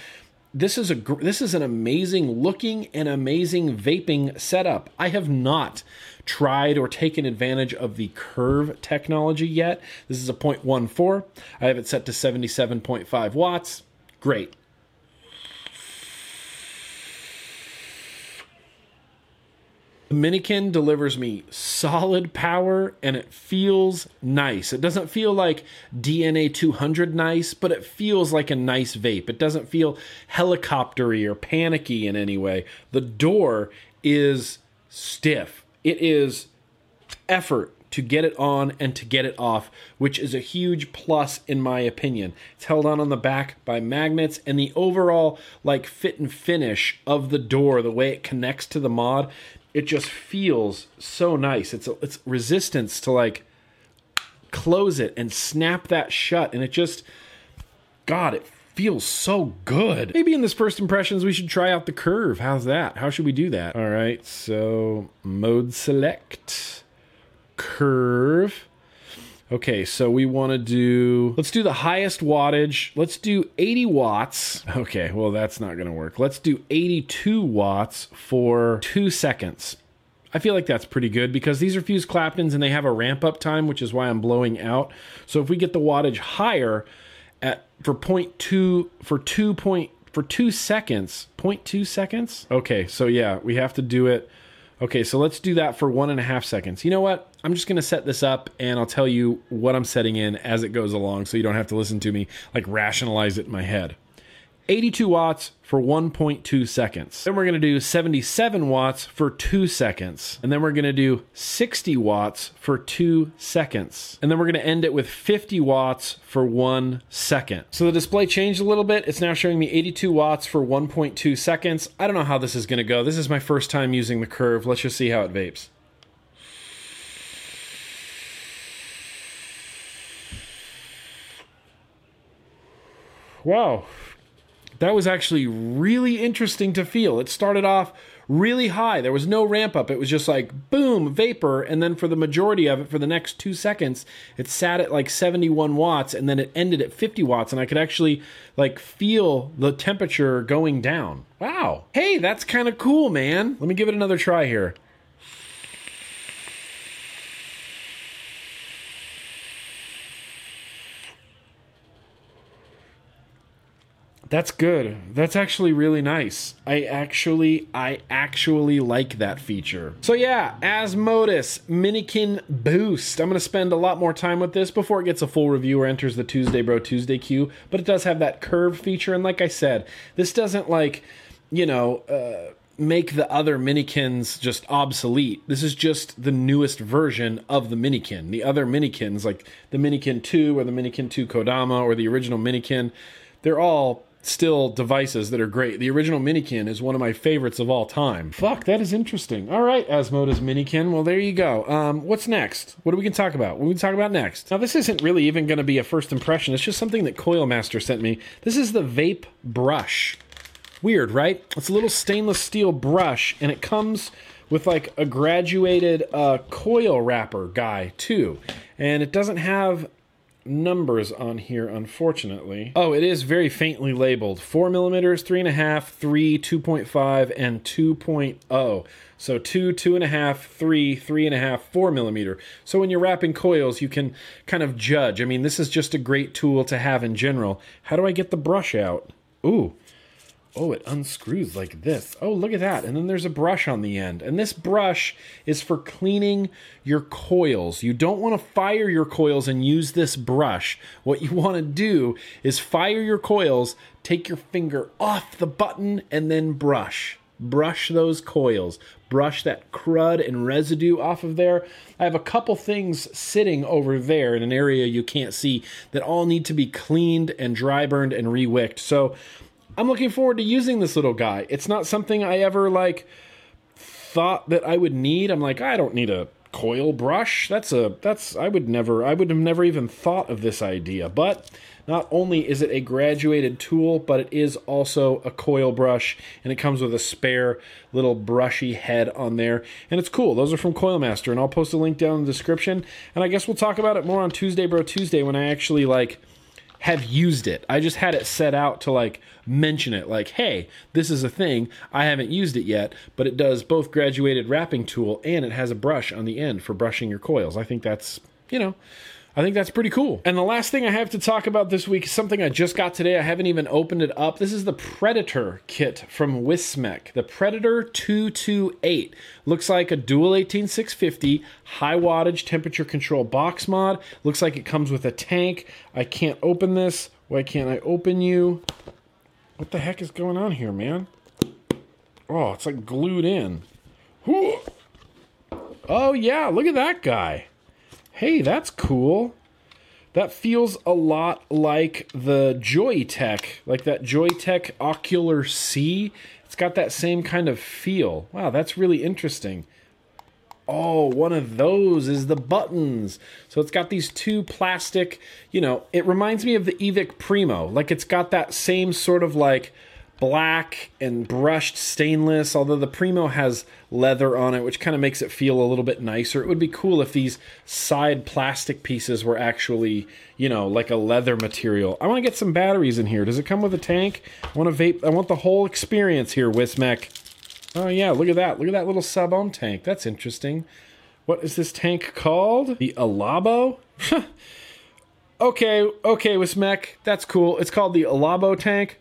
this is a this is an amazing looking and amazing vaping setup. I have not tried or taken advantage of the curve technology yet. This is a 0.14. I have it set to 77.5 watts. Great. Minikin delivers me solid power and it feels nice. It doesn't feel like DNA 200 nice, but it feels like a nice vape. It doesn't feel helicoptery or panicky in any way. The door is stiff. It is effort to get it on and to get it off, which is a huge plus in my opinion. It's held on on the back by magnets and the overall like fit and finish of the door, the way it connects to the mod it just feels so nice. It's a, it's resistance to like close it and snap that shut, and it just God, it feels so good. Maybe in this first impressions we should try out the curve. How's that? How should we do that? All right, so mode select curve. Okay, so we want to do, let's do the highest wattage. Let's do 80 watts. Okay, well, that's not going to work. Let's do 82 watts for two seconds. I feel like that's pretty good because these are fused Claptons and they have a ramp up time, which is why I'm blowing out. So if we get the wattage higher at for 0.2 for 2 point for 2 seconds, 0.2 seconds. Okay, so yeah, we have to do it Okay, so let's do that for one and a half seconds. You know what? I'm just going to set this up and I'll tell you what I'm setting in as it goes along so you don't have to listen to me like rationalize it in my head. 82 watts for 1.2 seconds. Then we're going to do 77 watts for 2 seconds. And then we're going to do 60 watts for 2 seconds. And then we're going to end it with 50 watts for 1 second. So the display changed a little bit. It's now showing me 82 watts for 1.2 seconds. I don't know how this is going to go. This is my first time using the curve. Let's just see how it vapes. Wow, that was actually really interesting to feel. It started off really high. There was no ramp up. It was just like boom, vapor. And then for the majority of it, for the next two seconds, it sat at like 71 watts and then it ended at 50 watts. And I could actually like feel the temperature going down. Wow. Hey, that's kind of cool, man. Let me give it another try here. That's good. That's actually really nice. I actually I actually like that feature. So yeah, Asmodus Minikin Boost. I'm to spend a lot more time with this before it gets a full review or enters the Tuesday Bro Tuesday queue, but it does have that curve feature and like I said, this doesn't like, you know, uh make the other minikins just obsolete. This is just the newest version of the minikin. The other minikins, like the Minikin 2 or the Minikin 2 Kodama or the original minikin, they're all still devices that are great. The original Minikin is one of my favorites of all time. Fuck, that is interesting. All right, Asmodus Minikin. Well, there you go. Um, what's next? What are we going to talk about? What are we going to talk about next? Now, this isn't really even going to be a first impression. It's just something that Coil Master sent me. This is the Vape Brush. Weird, right? It's a little stainless steel brush, and it comes with like a graduated uh, coil wrapper guy too. And it doesn't have numbers on here, unfortunately. Oh, it is very faintly labeled 4 millimeters, 3.5, 3, 2.5, and 2.0. So 2, 2.5, 3, 3.5, 4 millimeter. So when you're wrapping coils, you can kind of judge. I mean, this is just a great tool to have in general. How do I get the brush out? Ooh, Oh, it unscrews like this. Oh, look at that. And then there's a brush on the end. And this brush is for cleaning your coils. You don't want to fire your coils and use this brush. What you want to do is fire your coils, take your finger off the button, and then brush. Brush those coils. Brush that crud and residue off of there. I have a couple things sitting over there in an area you can't see that all need to be cleaned and dry burned and rewicked. So I'm looking forward to using this little guy. It's not something I ever like thought that I would need. I'm like, I don't need a coil brush. That's a that's I would never I would have never even thought of this idea. But not only is it a graduated tool, but it is also a coil brush and it comes with a spare little brushy head on there. And it's cool. Those are from Coilmaster and I'll post a link down in the description. And I guess we'll talk about it more on Tuesday Bro Tuesday when I actually like have used it. I just had it set out to like mention it like, hey, this is a thing. I haven't used it yet, but it does both graduated wrapping tool and it has a brush on the end for brushing your coils. I think that's, you know, I think that's pretty cool. And the last thing I have to talk about this week is something I just got today. I haven't even opened it up. This is the Predator kit from Wismec. The Predator 228. Looks like a dual 18650 high wattage temperature control box mod. Looks like it comes with a tank. I can't open this. Why can't I open you? What the heck is going on here, man? Oh, it's like glued in. Oh, yeah, look at that guy hey, that's cool. That feels a lot like the Joyetech, like that Joyetech Ocular C. It's got that same kind of feel. Wow, that's really interesting. Oh, one of those is the buttons. So it's got these two plastic, you know, it reminds me of the Evic Primo. Like it's got that same sort of like black and brushed stainless, although the Primo has leather on it, which kind of makes it feel a little bit nicer. It would be cool if these side plastic pieces were actually, you know, like a leather material. I want to get some batteries in here. Does it come with a tank? I want to vape. I want the whole experience here, Wismec. Oh yeah, look at that. Look at that little sub-ohm tank. That's interesting. What is this tank called? The Elabo? okay, okay, Wismec. That's cool. It's called the Elabo tank.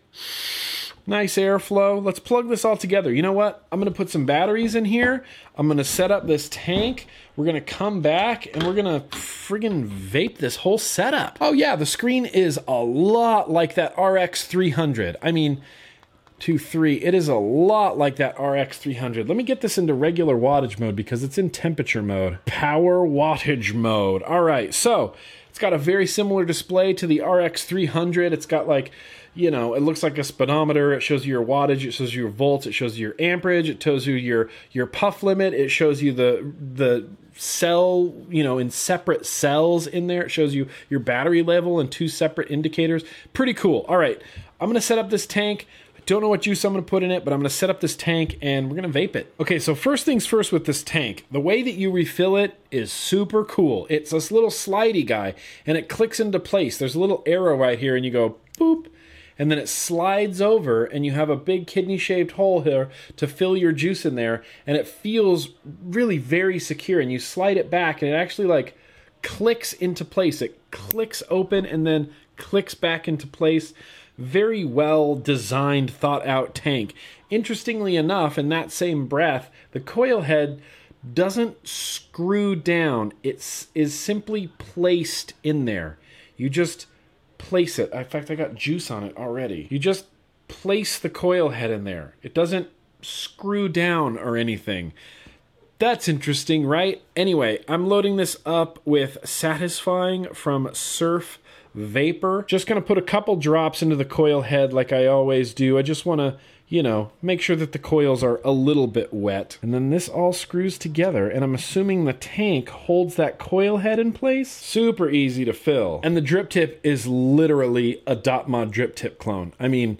Nice airflow. Let's plug this all together. You know what? I'm going to put some batteries in here. I'm going to set up this tank. We're going to come back and we're going to friggin' vape this whole setup. Oh, yeah, the screen is a lot like that RX 300. I mean, 2, 3. It is a lot like that RX 300. Let me get this into regular wattage mode because it's in temperature mode. Power wattage mode. All right, so it's got a very similar display to the RX 300. It's got like you know, it looks like a speedometer. It shows you your wattage. It shows you your volts. It shows you your amperage. It tells you your your puff limit. It shows you the the cell, you know, in separate cells in there. It shows you your battery level and two separate indicators. Pretty cool. All right, I'm gonna set up this tank. I Don't know what juice I'm to put in it, but I'm to set up this tank and we're to vape it. Okay, so first things first with this tank. The way that you refill it is super cool. It's this little slidey guy and it clicks into place. There's a little arrow right here and you go boop and then it slides over and you have a big kidney shaped hole here to fill your juice in there and it feels really very secure and you slide it back and it actually like clicks into place. It clicks open and then clicks back into place very well designed, thought out tank. Interestingly enough, in that same breath, the coil head doesn't screw down, it is simply placed in there. You just place it. In fact, I got juice on it already. You just place the coil head in there, it doesn't screw down or anything. That's interesting, right? Anyway, I'm loading this up with Satisfying from Surf vapor. Just to put a couple drops into the coil head like I always do. I just want to, you know, make sure that the coils are a little bit wet. And then this all screws together, and I'm assuming the tank holds that coil head in place. Super easy to fill. And the drip tip is literally a dot mod drip tip clone. I mean,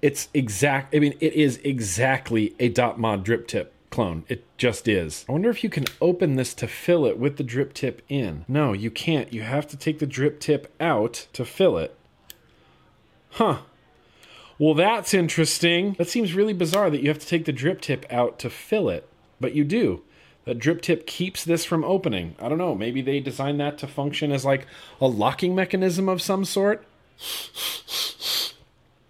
it's exact, I mean, it is exactly a dot mod drip tip clone. It just is. I wonder if you can open this to fill it with the drip tip in. No, you can't. You have to take the drip tip out to fill it. Huh. Well, that's interesting. That seems really bizarre that you have to take the drip tip out to fill it, but you do. That drip tip keeps this from opening. I don't know. Maybe they designed that to function as like a locking mechanism of some sort.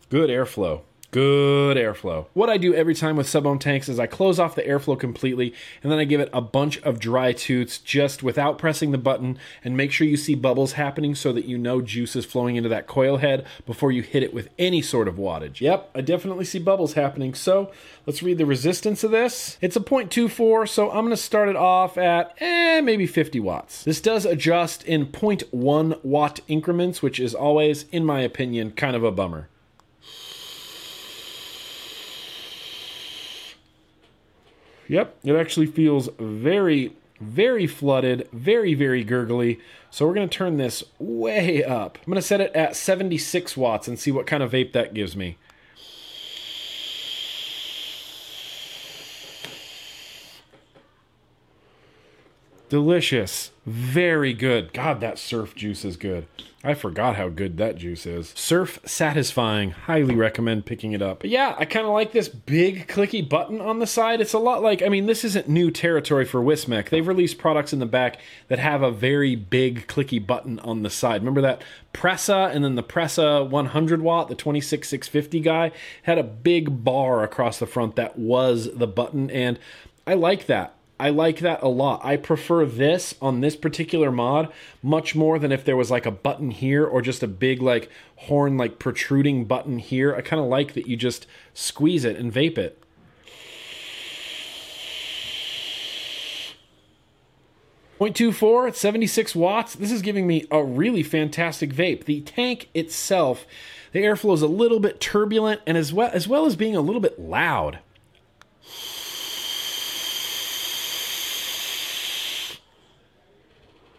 Good airflow. Good airflow. What I do every time with sub-ohm tanks is I close off the airflow completely and then I give it a bunch of dry toots just without pressing the button and make sure you see bubbles happening so that you know juice is flowing into that coil head before you hit it with any sort of wattage. Yep, I definitely see bubbles happening. So let's read the resistance of this. It's a 0.24, so I'm gonna start it off at eh, maybe 50 watts. This does adjust in 0.1 watt increments, which is always, in my opinion, kind of a bummer. Yep, it actually feels very, very flooded, very, very gurgly. So we're going to turn this way up. I'm going to set it at 76 watts and see what kind of vape that gives me. Delicious. Very good. God, that surf juice is good. I forgot how good that juice is. Surf satisfying. Highly recommend picking it up. But yeah, I kind of like this big clicky button on the side. It's a lot like, I mean, this isn't new territory for Wismec. They've released products in the back that have a very big clicky button on the side. Remember that Presa and then the Presa 100 watt, the 26650 guy, had a big bar across the front that was the button. And I like that. I like that a lot. I prefer this on this particular mod much more than if there was like a button here or just a big like horn like protruding button here. I kind of like that you just squeeze it and vape it. Point two four at 76 watts. This is giving me a really fantastic vape. The tank itself, the airflow is a little bit turbulent and as well as well as being a little bit loud.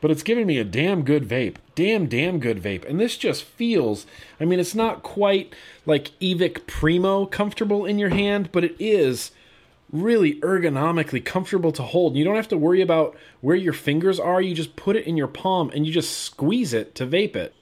But it's giving me a damn good vape. Damn, damn good vape. And this just feels, I mean, it's not quite like Evic Primo comfortable in your hand, but it is really ergonomically comfortable to hold. You don't have to worry about where your fingers are. You just put it in your palm and you just squeeze it to vape it.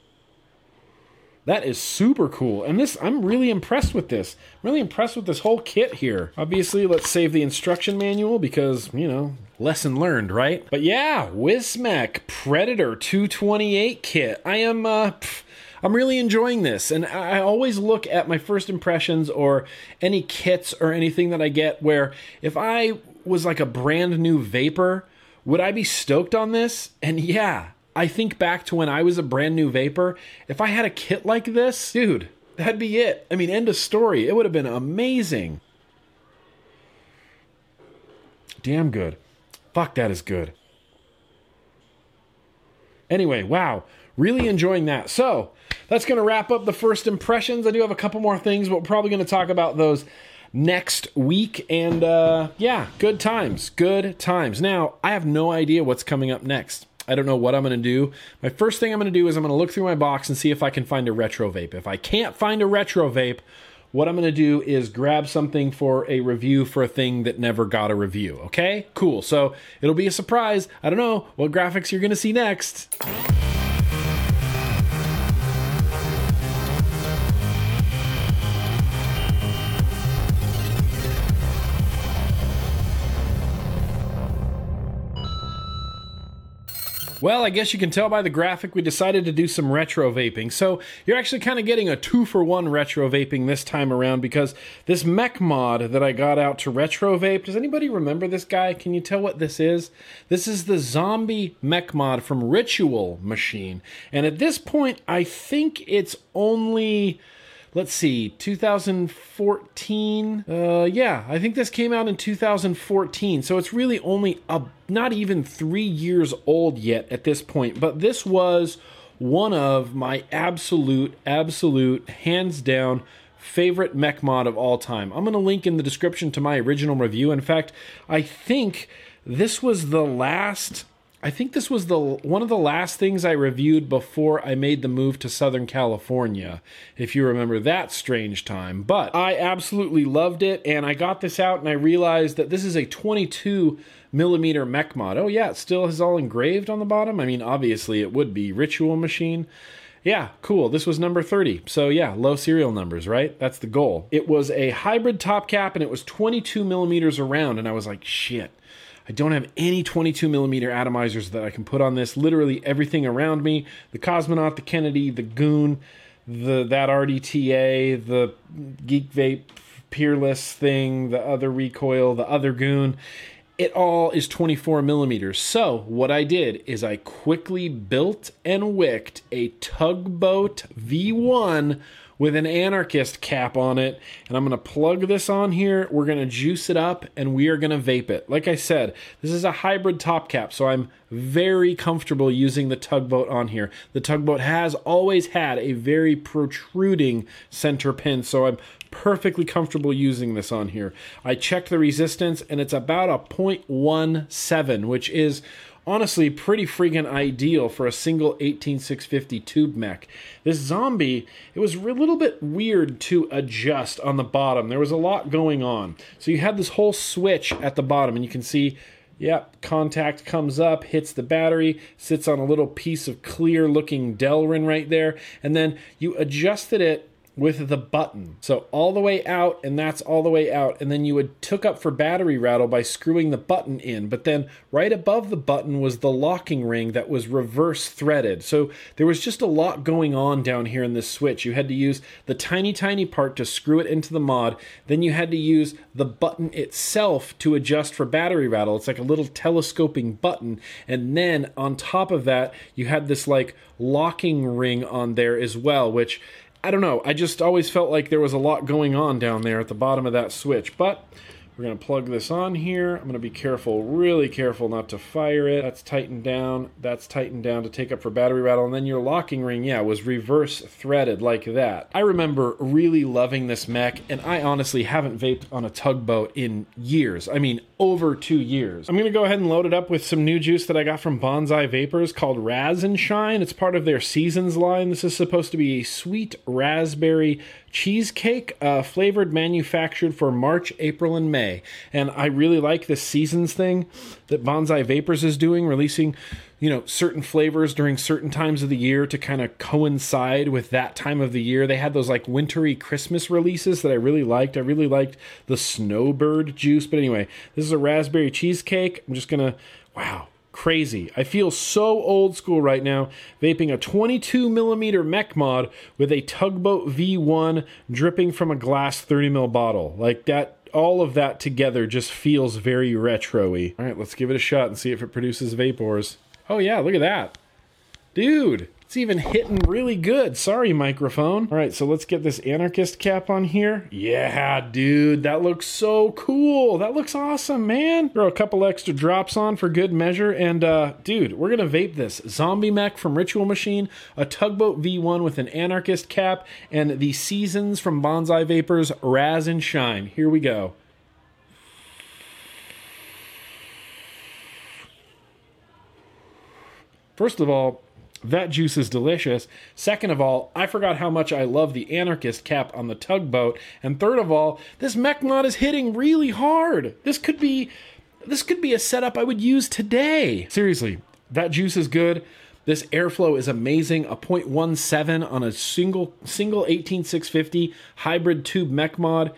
That is super cool. And this, I'm really impressed with this. I'm really impressed with this whole kit here. Obviously, let's save the instruction manual because, you know, lesson learned, right? But yeah, Wismec Predator 228 kit. I am, uh, pff, I'm really enjoying this. And I always look at my first impressions or any kits or anything that I get where if I was like a brand new vapor, would I be stoked on this? And yeah, I think back to when I was a brand new vapor. If I had a kit like this, dude, that'd be it. I mean, end of story. It would have been amazing. Damn good. Fuck, that is good. Anyway, wow. Really enjoying that. So, that's going to wrap up the first impressions. I do have a couple more things, but we're probably going to talk about those next week. And uh, yeah, good times. Good times. Now, I have no idea what's coming up next. I don't know what I'm going to do. My first thing I'm going to do is I'm going to look through my box and see if I can find a retro vape. If I can't find a retro vape, what I'm going to do is grab something for a review for a thing that never got a review. Okay? Cool. So it'll be a surprise. I don't know what graphics you're going to see next. Well, I guess you can tell by the graphic we decided to do some retro vaping. So you're actually kind of getting a two for one retro vaping this time around because this mech mod that I got out to retro vape, does anybody remember this guy? Can you tell what this is? This is the zombie mech mod from Ritual Machine. And at this point, I think it's only let's see 2014 uh, yeah i think this came out in 2014 so it's really only a, not even three years old yet at this point but this was one of my absolute absolute hands down favorite mech mod of all time. I'm going to link in the description to my original review. In fact i think this was the last I think this was the one of the last things I reviewed before I made the move to Southern California, if you remember that strange time. But I absolutely loved it, and I got this out and I realized that this is a 22 millimeter mech mod. Oh yeah, it still is all engraved on the bottom. I mean, obviously it would be Ritual Machine. Yeah, cool. This was number 30. So, yeah, low serial numbers, right? That's the goal. It was a hybrid top cap and it was 22 millimeters around. And I was like, shit, I don't have any 22 millimeter atomizers that I can put on this. Literally everything around me the Cosmonaut, the Kennedy, the Goon, the that RDTA, the Geek Vape Peerless thing, the other recoil, the other Goon. It all is 24 millimeters. So, what I did is I quickly built and wicked a tugboat V1 with an anarchist cap on it. And I'm going to plug this on here. We're going to juice it up and we are going to vape it. Like I said, this is a hybrid top cap, so I'm very comfortable using the tugboat on here. The tugboat has always had a very protruding center pin, so I'm perfectly comfortable using this on here. I checked the resistance and it's about a 0.17, which is honestly pretty freaking ideal for a single 18650 tube mech. This zombie, it was a little bit weird to adjust on the bottom. There was a lot going on. So you had this whole switch at the bottom, and you can see Yep, contact comes up, hits the battery, sits on a little piece of clear looking Delrin right there, and then you adjusted it with the button. So all the way out, and that's all the way out. And then you would took up for battery rattle by screwing the button in. But then right above the button was the locking ring that was reverse threaded. So there was just a lot going on down here in this switch. You had to use the tiny, tiny part to screw it into the mod. Then you had to use the button itself to adjust for battery rattle. It's like a little telescoping button. And then on top of that, you had this like locking ring on there as well, which I don't know. I just always felt like there was a lot going on down there at the bottom of that switch. But we're going to plug this on here. I'm going to be careful, really careful not to fire it. That's tightened down. That's tightened down to take up for battery rattle. And then your locking ring, yeah, was reverse threaded like that. I remember really loving this mech, and I honestly haven't vaped on a tugboat in years. I mean, over two years. I'm to go ahead and load it up with some new juice that I got from Bonsai Vapors called Raz and Shine. It's part of their Seasons line. This is supposed to be a sweet raspberry cheesecake uh, flavored manufactured for March, April, and May. And I really like this seasons thing that Bonsai Vapors is doing, releasing you know certain flavors during certain times of the year to kind of coincide with that time of the year. They had those like wintry Christmas releases that I really liked. I really liked the snowbird juice. But anyway, this is a raspberry cheesecake. I'm just gonna wow crazy. I feel so old school right now, vaping a 22 millimeter mech mod with a tugboat V1 dripping from a glass 30 ml bottle. Like that, all of that together just feels very retro-y. All right, let's give it a shot and see if it produces vapors. Oh yeah, look at that. Dude, it's even hitting really good. Sorry, microphone. All right, so let's get this anarchist cap on here. Yeah, dude, that looks so cool. That looks awesome, man. Throw a couple extra drops on for good measure. And, uh, dude, we're going to vape this Zombie Mech from Ritual Machine, a Tugboat V1 with an anarchist cap, and the Seasons from Bonsai Vapors Raz and Shine. Here we go. First of all, that juice is delicious. Second of all, I forgot how much I love the anarchist cap on the tugboat. And third of all, this mech mod is hitting really hard. This could be this could be a setup I would use today. Seriously, that juice is good. This airflow is amazing. A 0.17 on a single single 18650 hybrid tube mech mod.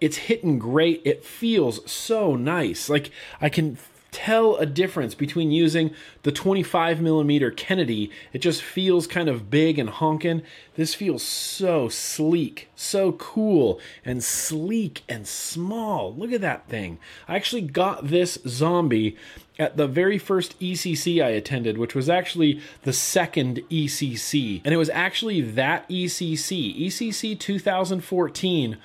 It's hitting great. It feels so nice. Like I can tell a difference between using the 25 millimeter Kennedy. It just feels kind of big and honking. This feels so sleek, so cool, and sleek and small. Look at that thing. I actually got this zombie at the very first ECC I attended, which was actually the second ECC. And it was actually that ECC, ECC 2014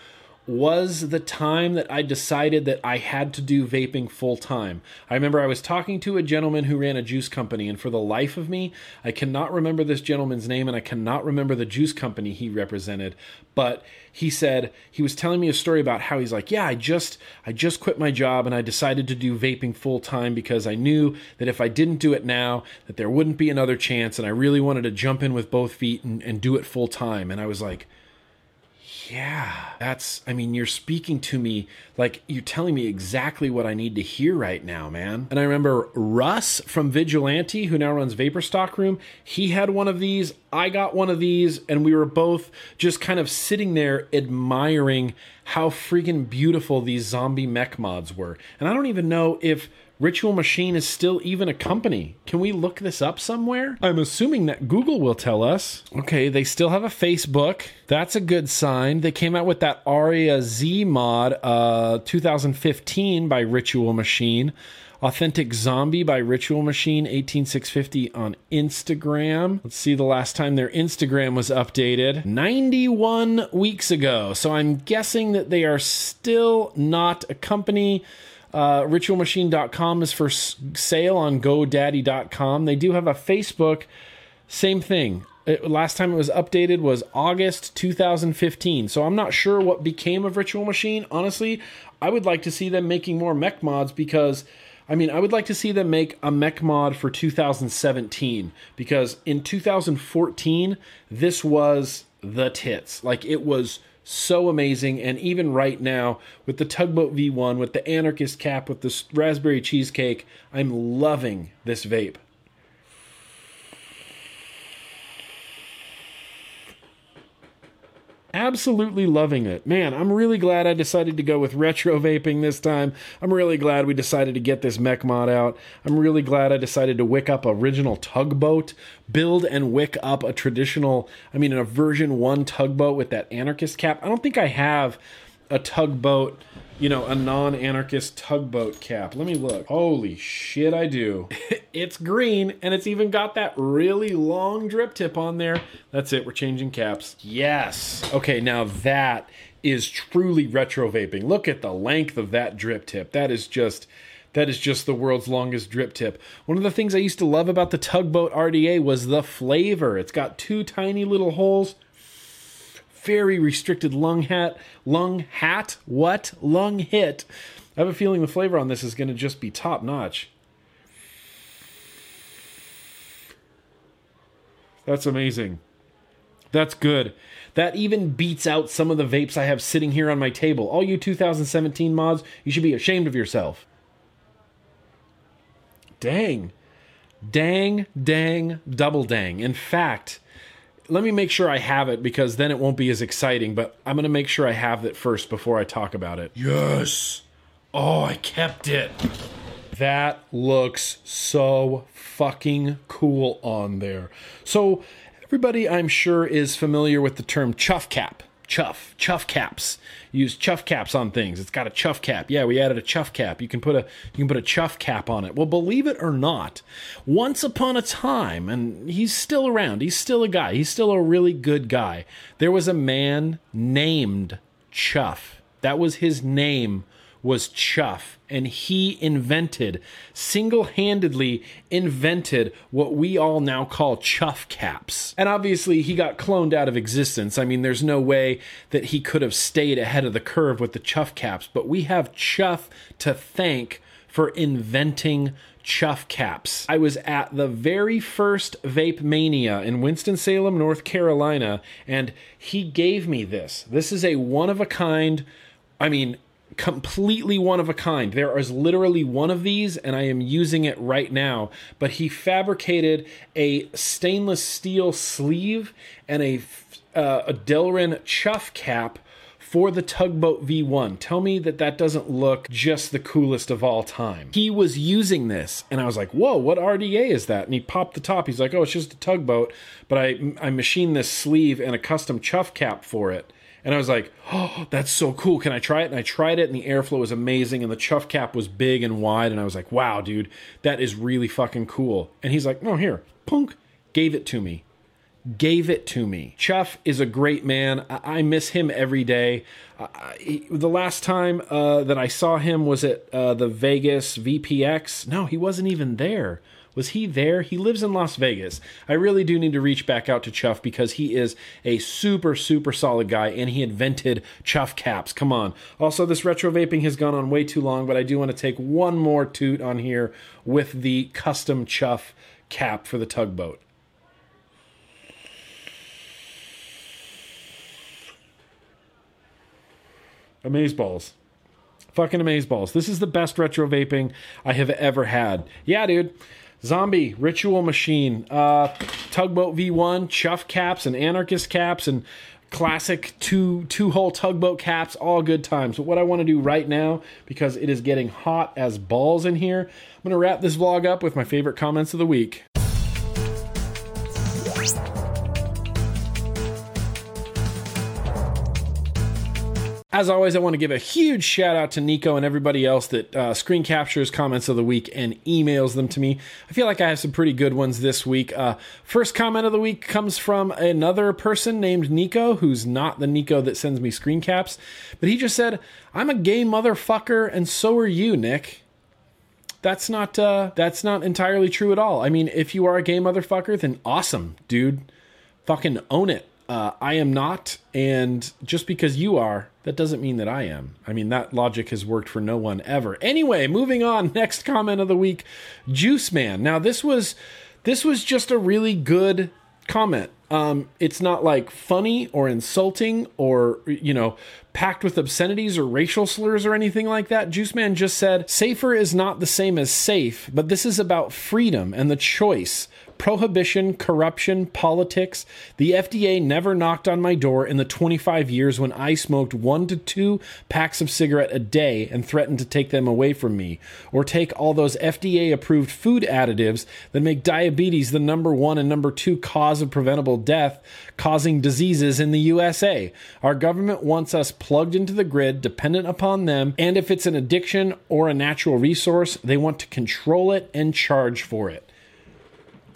was the time that I decided that I had to do vaping full time. I remember I was talking to a gentleman who ran a juice company, and for the life of me, I cannot remember this gentleman's name and I cannot remember the juice company he represented. But he said he was telling me a story about how he's like, yeah, I just I just quit my job and I decided to do vaping full time because I knew that if I didn't do it now, that there wouldn't be another chance, and I really wanted to jump in with both feet and, and do it full time. And I was like yeah, that's, I mean, you're speaking to me like you're telling me exactly what I need to hear right now, man. And I remember Russ from Vigilante, who now runs Vapor Stock Room, he had one of these. I got one of these, and we were both just kind of sitting there admiring how freaking beautiful these zombie mech mods were. And I don't even know if Ritual Machine is still even a company. Can we look this up somewhere? I'm assuming that Google will tell us. Okay, they still have a Facebook. That's a good sign. They came out with that Aria Z mod uh 2015 by Ritual Machine. Authentic Zombie by Ritual Machine 18650 on Instagram. Let's see the last time their Instagram was updated 91 weeks ago. So I'm guessing that they are still not a company. Uh, ritualmachine.com is for sale on godaddy.com. They do have a Facebook, same thing. It, last time it was updated was August 2015. So I'm not sure what became of Ritual Machine. Honestly, I would like to see them making more mech mods because I mean, I would like to see them make a mech mod for 2017 because in 2014 this was the tits. Like it was so amazing. And even right now, with the Tugboat V1, with the Anarchist cap, with the raspberry cheesecake, I'm loving this vape. Absolutely loving it. Man, I'm really glad I decided to go with retro vaping this time. I'm really glad we decided to get this mech mod out. I'm really glad I decided to wick up original tugboat, build and wick up a traditional, I mean, a version 1 tugboat with that anarchist cap. I don't think I have a tugboat you know, a non anarchist tugboat cap. Let me look. Holy shit, I do. it's green and it's even got that really long drip tip on there. That's it, we're changing caps. Yes. Okay, now that is truly retro vaping. Look at the length of that drip tip. That is just. That is just the world's longest drip tip. One of the things I used to love about the Tugboat RDA was the flavor. It's got two tiny little holes very restricted lung hat, lung hat, what? Lung hit. I have a feeling the flavor on this is going to just be top notch. That's amazing. That's good. That even beats out some of the vapes I have sitting here on my table. All you 2017 mods, you should be ashamed of yourself. Dang. Dang, dang, double dang. In fact, let me make sure I have it because then it won't be as exciting. But I'm going to make sure I have it first before I talk about it. Yes. Oh, I kept it. That looks so fucking cool on there. So, everybody I'm sure is familiar with the term chuff cap chuff chuff caps. Use chuff caps on things. It's got a chuff cap. Yeah we added a chuff cap. You can put a you can put a chuff cap on it. Well believe it or not once upon a time and he's still around he's still a guy he's still a really good guy. There was a man named chuff. That was his name was Chuff, and he invented, single handedly invented what we all now call Chuff caps. And obviously, he got cloned out of existence. I mean, there's no way that he could have stayed ahead of the curve with the Chuff caps, but we have Chuff to thank for inventing chuff caps. I was at the very first Vape Mania in Winston-Salem, North Carolina, and he gave me this. This is a one of a kind, I mean, completely one of a kind. There is literally one of these, and I am using it right now. But he fabricated a stainless steel sleeve and a, uh, a Delrin chuff cap for the Tugboat V1. Tell me that that doesn't look just the coolest of all time. He was using this, and I was like, whoa, what RDA is that? And he popped the top. He's like, oh, it's just a tugboat, but I, I machined this sleeve and a custom chuff cap for it. And I was like, oh, that's so cool. Can I try it? And I tried it, and the airflow was amazing, and the chuff cap was big and wide. And I was like, wow, dude, that is really fucking cool. And he's like, no, here, punk, gave it to me gave it to me. Chuff is a great man. I, I miss him every day. he, the last time uh, that I saw him was at uh, the Vegas VPX. No, he wasn't even there. Was he there? He lives in Las Vegas. I really do need to reach back out to Chuff because he is a super, super solid guy and he invented Chuff caps. Come on. Also, this retro vaping has gone on way too long, but I do want to take one more toot on here with the custom Chuff cap for the tugboat. Amazeballs. Fucking amazeballs. This is the best retro vaping I have ever had. Yeah, dude. Zombie, Ritual Machine, uh, Tugboat V1, Chuff caps and Anarchist caps and classic two two hole tugboat caps, all good times. But what I want to do right now, because it is getting hot as balls in here, I'm gonna wrap this vlog up with my favorite comments of the week. As always, I want to give a huge shout out to Nico and everybody else that uh, screen captures comments of the week and emails them to me. I feel like I have some pretty good ones this week. Uh, first comment of the week comes from another person named Nico, who's not the Nico that sends me screen caps, but he just said, "I'm a gay motherfucker, and so are you, Nick." That's not uh, that's not entirely true at all. I mean, if you are a gay motherfucker, then awesome, dude. Fucking own it. Uh, I am not, and just because you are, that doesn't mean that I am. I mean, that logic has worked for no one ever. Anyway, moving on. Next comment of the week, Juice Man. Now, this was this was just a really good comment. Um, it's not like funny or insulting or you know packed with obscenities or racial slurs or anything like that. Juice Man just said, "Safer is not the same as safe, but this is about freedom and the choice prohibition, corruption, politics. The FDA never knocked on my door in the 25 years when I smoked one to two packs of cigarette a day and threatened to take them away from me, or take all those FDA approved food additives that make diabetes the number one and number two cause of preventable death, causing diseases in the USA. Our government wants us plugged into the grid, dependent upon them, and if it's an addiction or a natural resource, they want to control it and charge for it.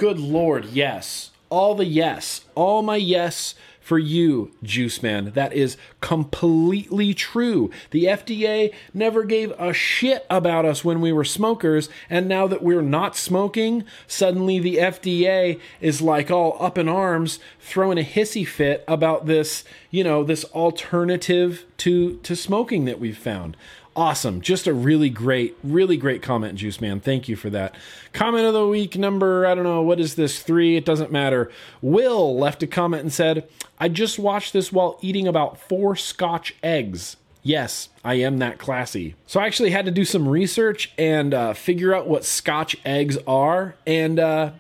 Good Lord, yes. All the yes. All my yes for you, Juice Man. That is completely true. The FDA never gave a shit about us when we were smokers, and now that we're not smoking, suddenly the FDA is like all up in arms, throwing a hissy fit about this, you know, this alternative to to smoking that we've found awesome. Just a really great, really great comment, Juice Man. Thank you for that. Comment of the week number, I don't know, what is this? Three, it doesn't matter. Will left a comment and said, I just watched this while eating about four scotch eggs. Yes, I am that classy. So I actually had to do some research and uh, figure out what scotch eggs are. And uh,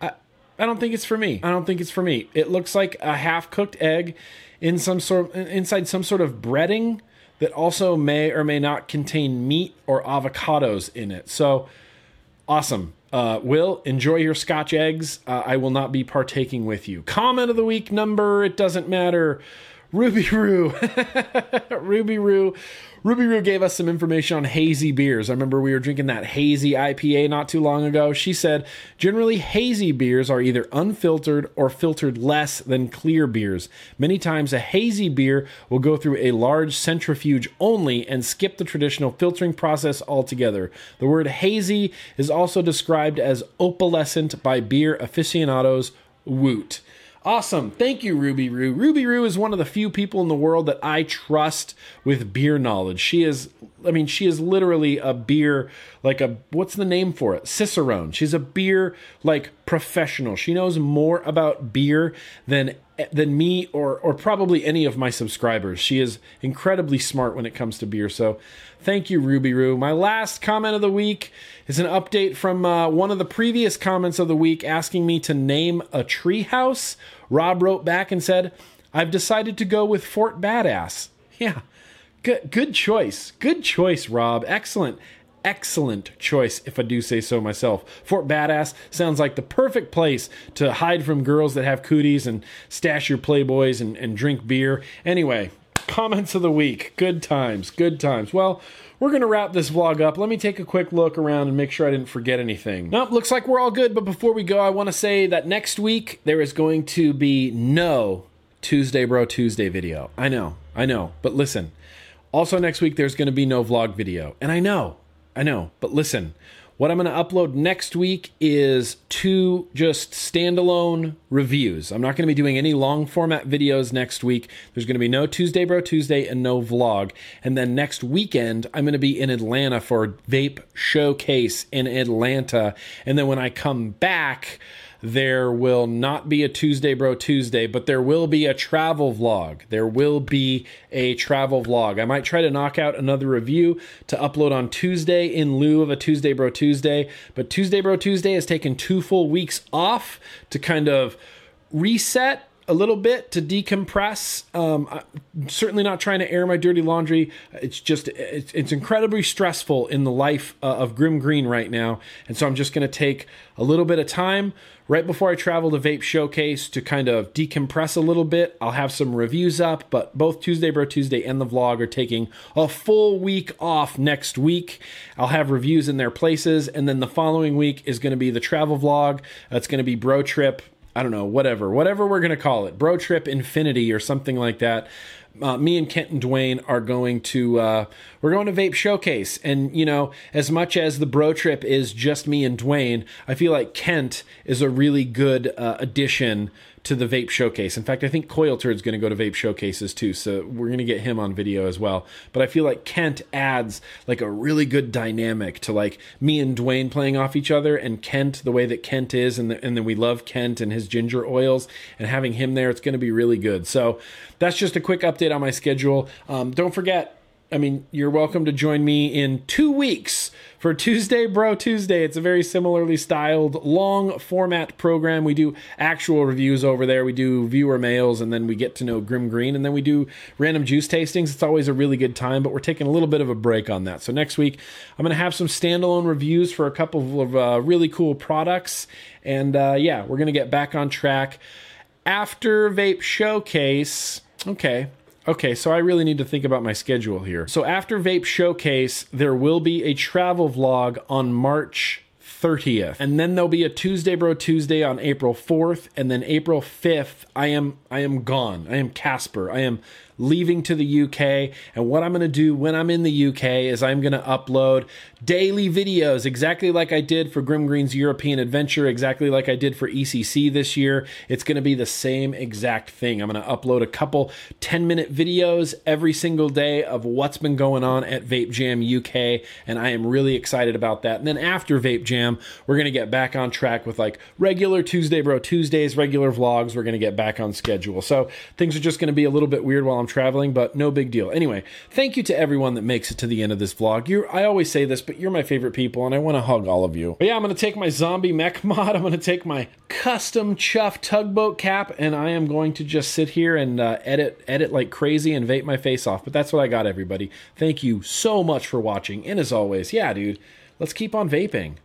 I, I don't think it's for me. I don't think it's for me. It looks like a half cooked egg in some sort inside some sort of breading that also may or may not contain meat or avocados in it. So awesome. Uh, Will, enjoy your scotch eggs. Uh, I will not be partaking with you. Comment of the week number, it doesn't matter. Ruby Roo. Ruby Roo Ruby Roo gave us some information on hazy beers. I remember we were drinking that hazy IPA not too long ago. She said generally hazy beers are either unfiltered or filtered less than clear beers. Many times a hazy beer will go through a large centrifuge only and skip the traditional filtering process altogether. The word hazy is also described as opalescent by beer aficionados. Woot. Awesome. Thank you, Ruby Roo. Ruby Roo is one of the few people in the world that I trust with beer knowledge. She is, I mean, she is literally a beer, like a, what's the name for it? Cicerone. She's a beer, like, professional. She knows more about beer than than me or or probably any of my subscribers. She is incredibly smart when it comes to beer. So, thank you, Ruby Roo. My last comment of the week is an update from uh, one of the previous comments of the week asking me to name a treehouse. Rob wrote back and said, "I've decided to go with Fort Badass." Yeah, good good choice. Good choice, Rob. Excellent excellent choice, if I do say so myself. Fort Badass sounds like the perfect place to hide from girls that have cooties and stash your Playboys and, and drink beer. Anyway, comments of the week. Good times, good times. Well, we're going to wrap this vlog up. Let me take a quick look around and make sure I didn't forget anything. Nope, looks like we're all good. But before we go, I want to say that next week there is going to be no Tuesday Bro Tuesday video. I know, I know. But listen, also next week there's going to be no vlog video. And I know, I know, but listen, what I'm going to upload next week is two just standalone reviews. I'm not going to be doing any long format videos next week. There's going to be no Tuesday Bro Tuesday and no vlog. And then next weekend, I'm going to be in Atlanta for Vape Showcase in Atlanta. And then when I come back, there will not be a Tuesday Bro Tuesday, but there will be a travel vlog. There will be a travel vlog. I might try to knock out another review to upload on Tuesday in lieu of a Tuesday Bro Tuesday, but Tuesday Bro Tuesday has taken two full weeks off to kind of reset a little bit to decompress. Um, I'm certainly not trying to air my dirty laundry. It's just it's, it's incredibly stressful in the life uh, of Grimm Green right now, and so I'm just going to take a little bit of time right before I travel to Vape Showcase to kind of decompress a little bit. I'll have some reviews up, but both Tuesday Bro Tuesday and the vlog are taking a full week off next week. I'll have reviews in their places, and then the following week is going to be the travel vlog. It's going to be Bro Trip I don't know, whatever, whatever we're going to call it, Bro Trip Infinity or something like that. Uh, me and Kent and Dwayne are going to uh, we're going to Vape Showcase, and you know, as much as the Bro Trip is just me and Dwayne, I feel like Kent is a really good uh, addition to the vape showcase. In fact, I think Coil Turd's going to go to vape showcases too, so we're going to get him on video as well. But I feel like Kent adds like a really good dynamic to like me and Dwayne playing off each other, and Kent the way that Kent is, and the, and then we love Kent and his ginger oils, and having him there, it's going to be really good. So that's just a quick update on my schedule. Um, don't forget I mean, you're welcome to join me in two weeks for Tuesday Bro Tuesday. It's a very similarly styled, long format program. We do actual reviews over there. We do viewer mails, and then we get to know Grimm Green, and then we do random juice tastings. It's always a really good time, but we're taking a little bit of a break on that. So next week, I'm going to have some standalone reviews for a couple of uh, really cool products, and uh, yeah, we're going to get back on track after Vape Showcase. Okay, Okay, so I really need to think about my schedule here. So after Vape Showcase, there will be a travel vlog on March 30th. And then there'll be a Tuesday Bro Tuesday on April 4th, and then April 5th, I am I am gone. I am Casper. I am leaving to the UK. And what I'm going to do when I'm in the UK is I'm going to upload daily videos, exactly like I did for Grimm Green's European Adventure, exactly like I did for ECC this year. It's going to be the same exact thing. I'm going to upload a couple 10 minute videos every single day of what's been going on at Vape Jam UK. And I am really excited about that. And then after Vape Jam, we're going to get back on track with like regular Tuesday Bro Tuesdays, regular vlogs. We're going to get back on schedule. So things are just going to be a little bit weird while I'm traveling, but no big deal. Anyway, thank you to everyone that makes it to the end of this vlog. You're, I always say this, but you're my favorite people, and I want to hug all of you. But yeah, I'm going to take my zombie mech mod. I'm going to take my custom chuff tugboat cap, and I am going to just sit here and uh, edit, edit like crazy and vape my face off. But that's what I got, everybody. Thank you so much for watching, and as always, yeah, dude, let's keep on vaping.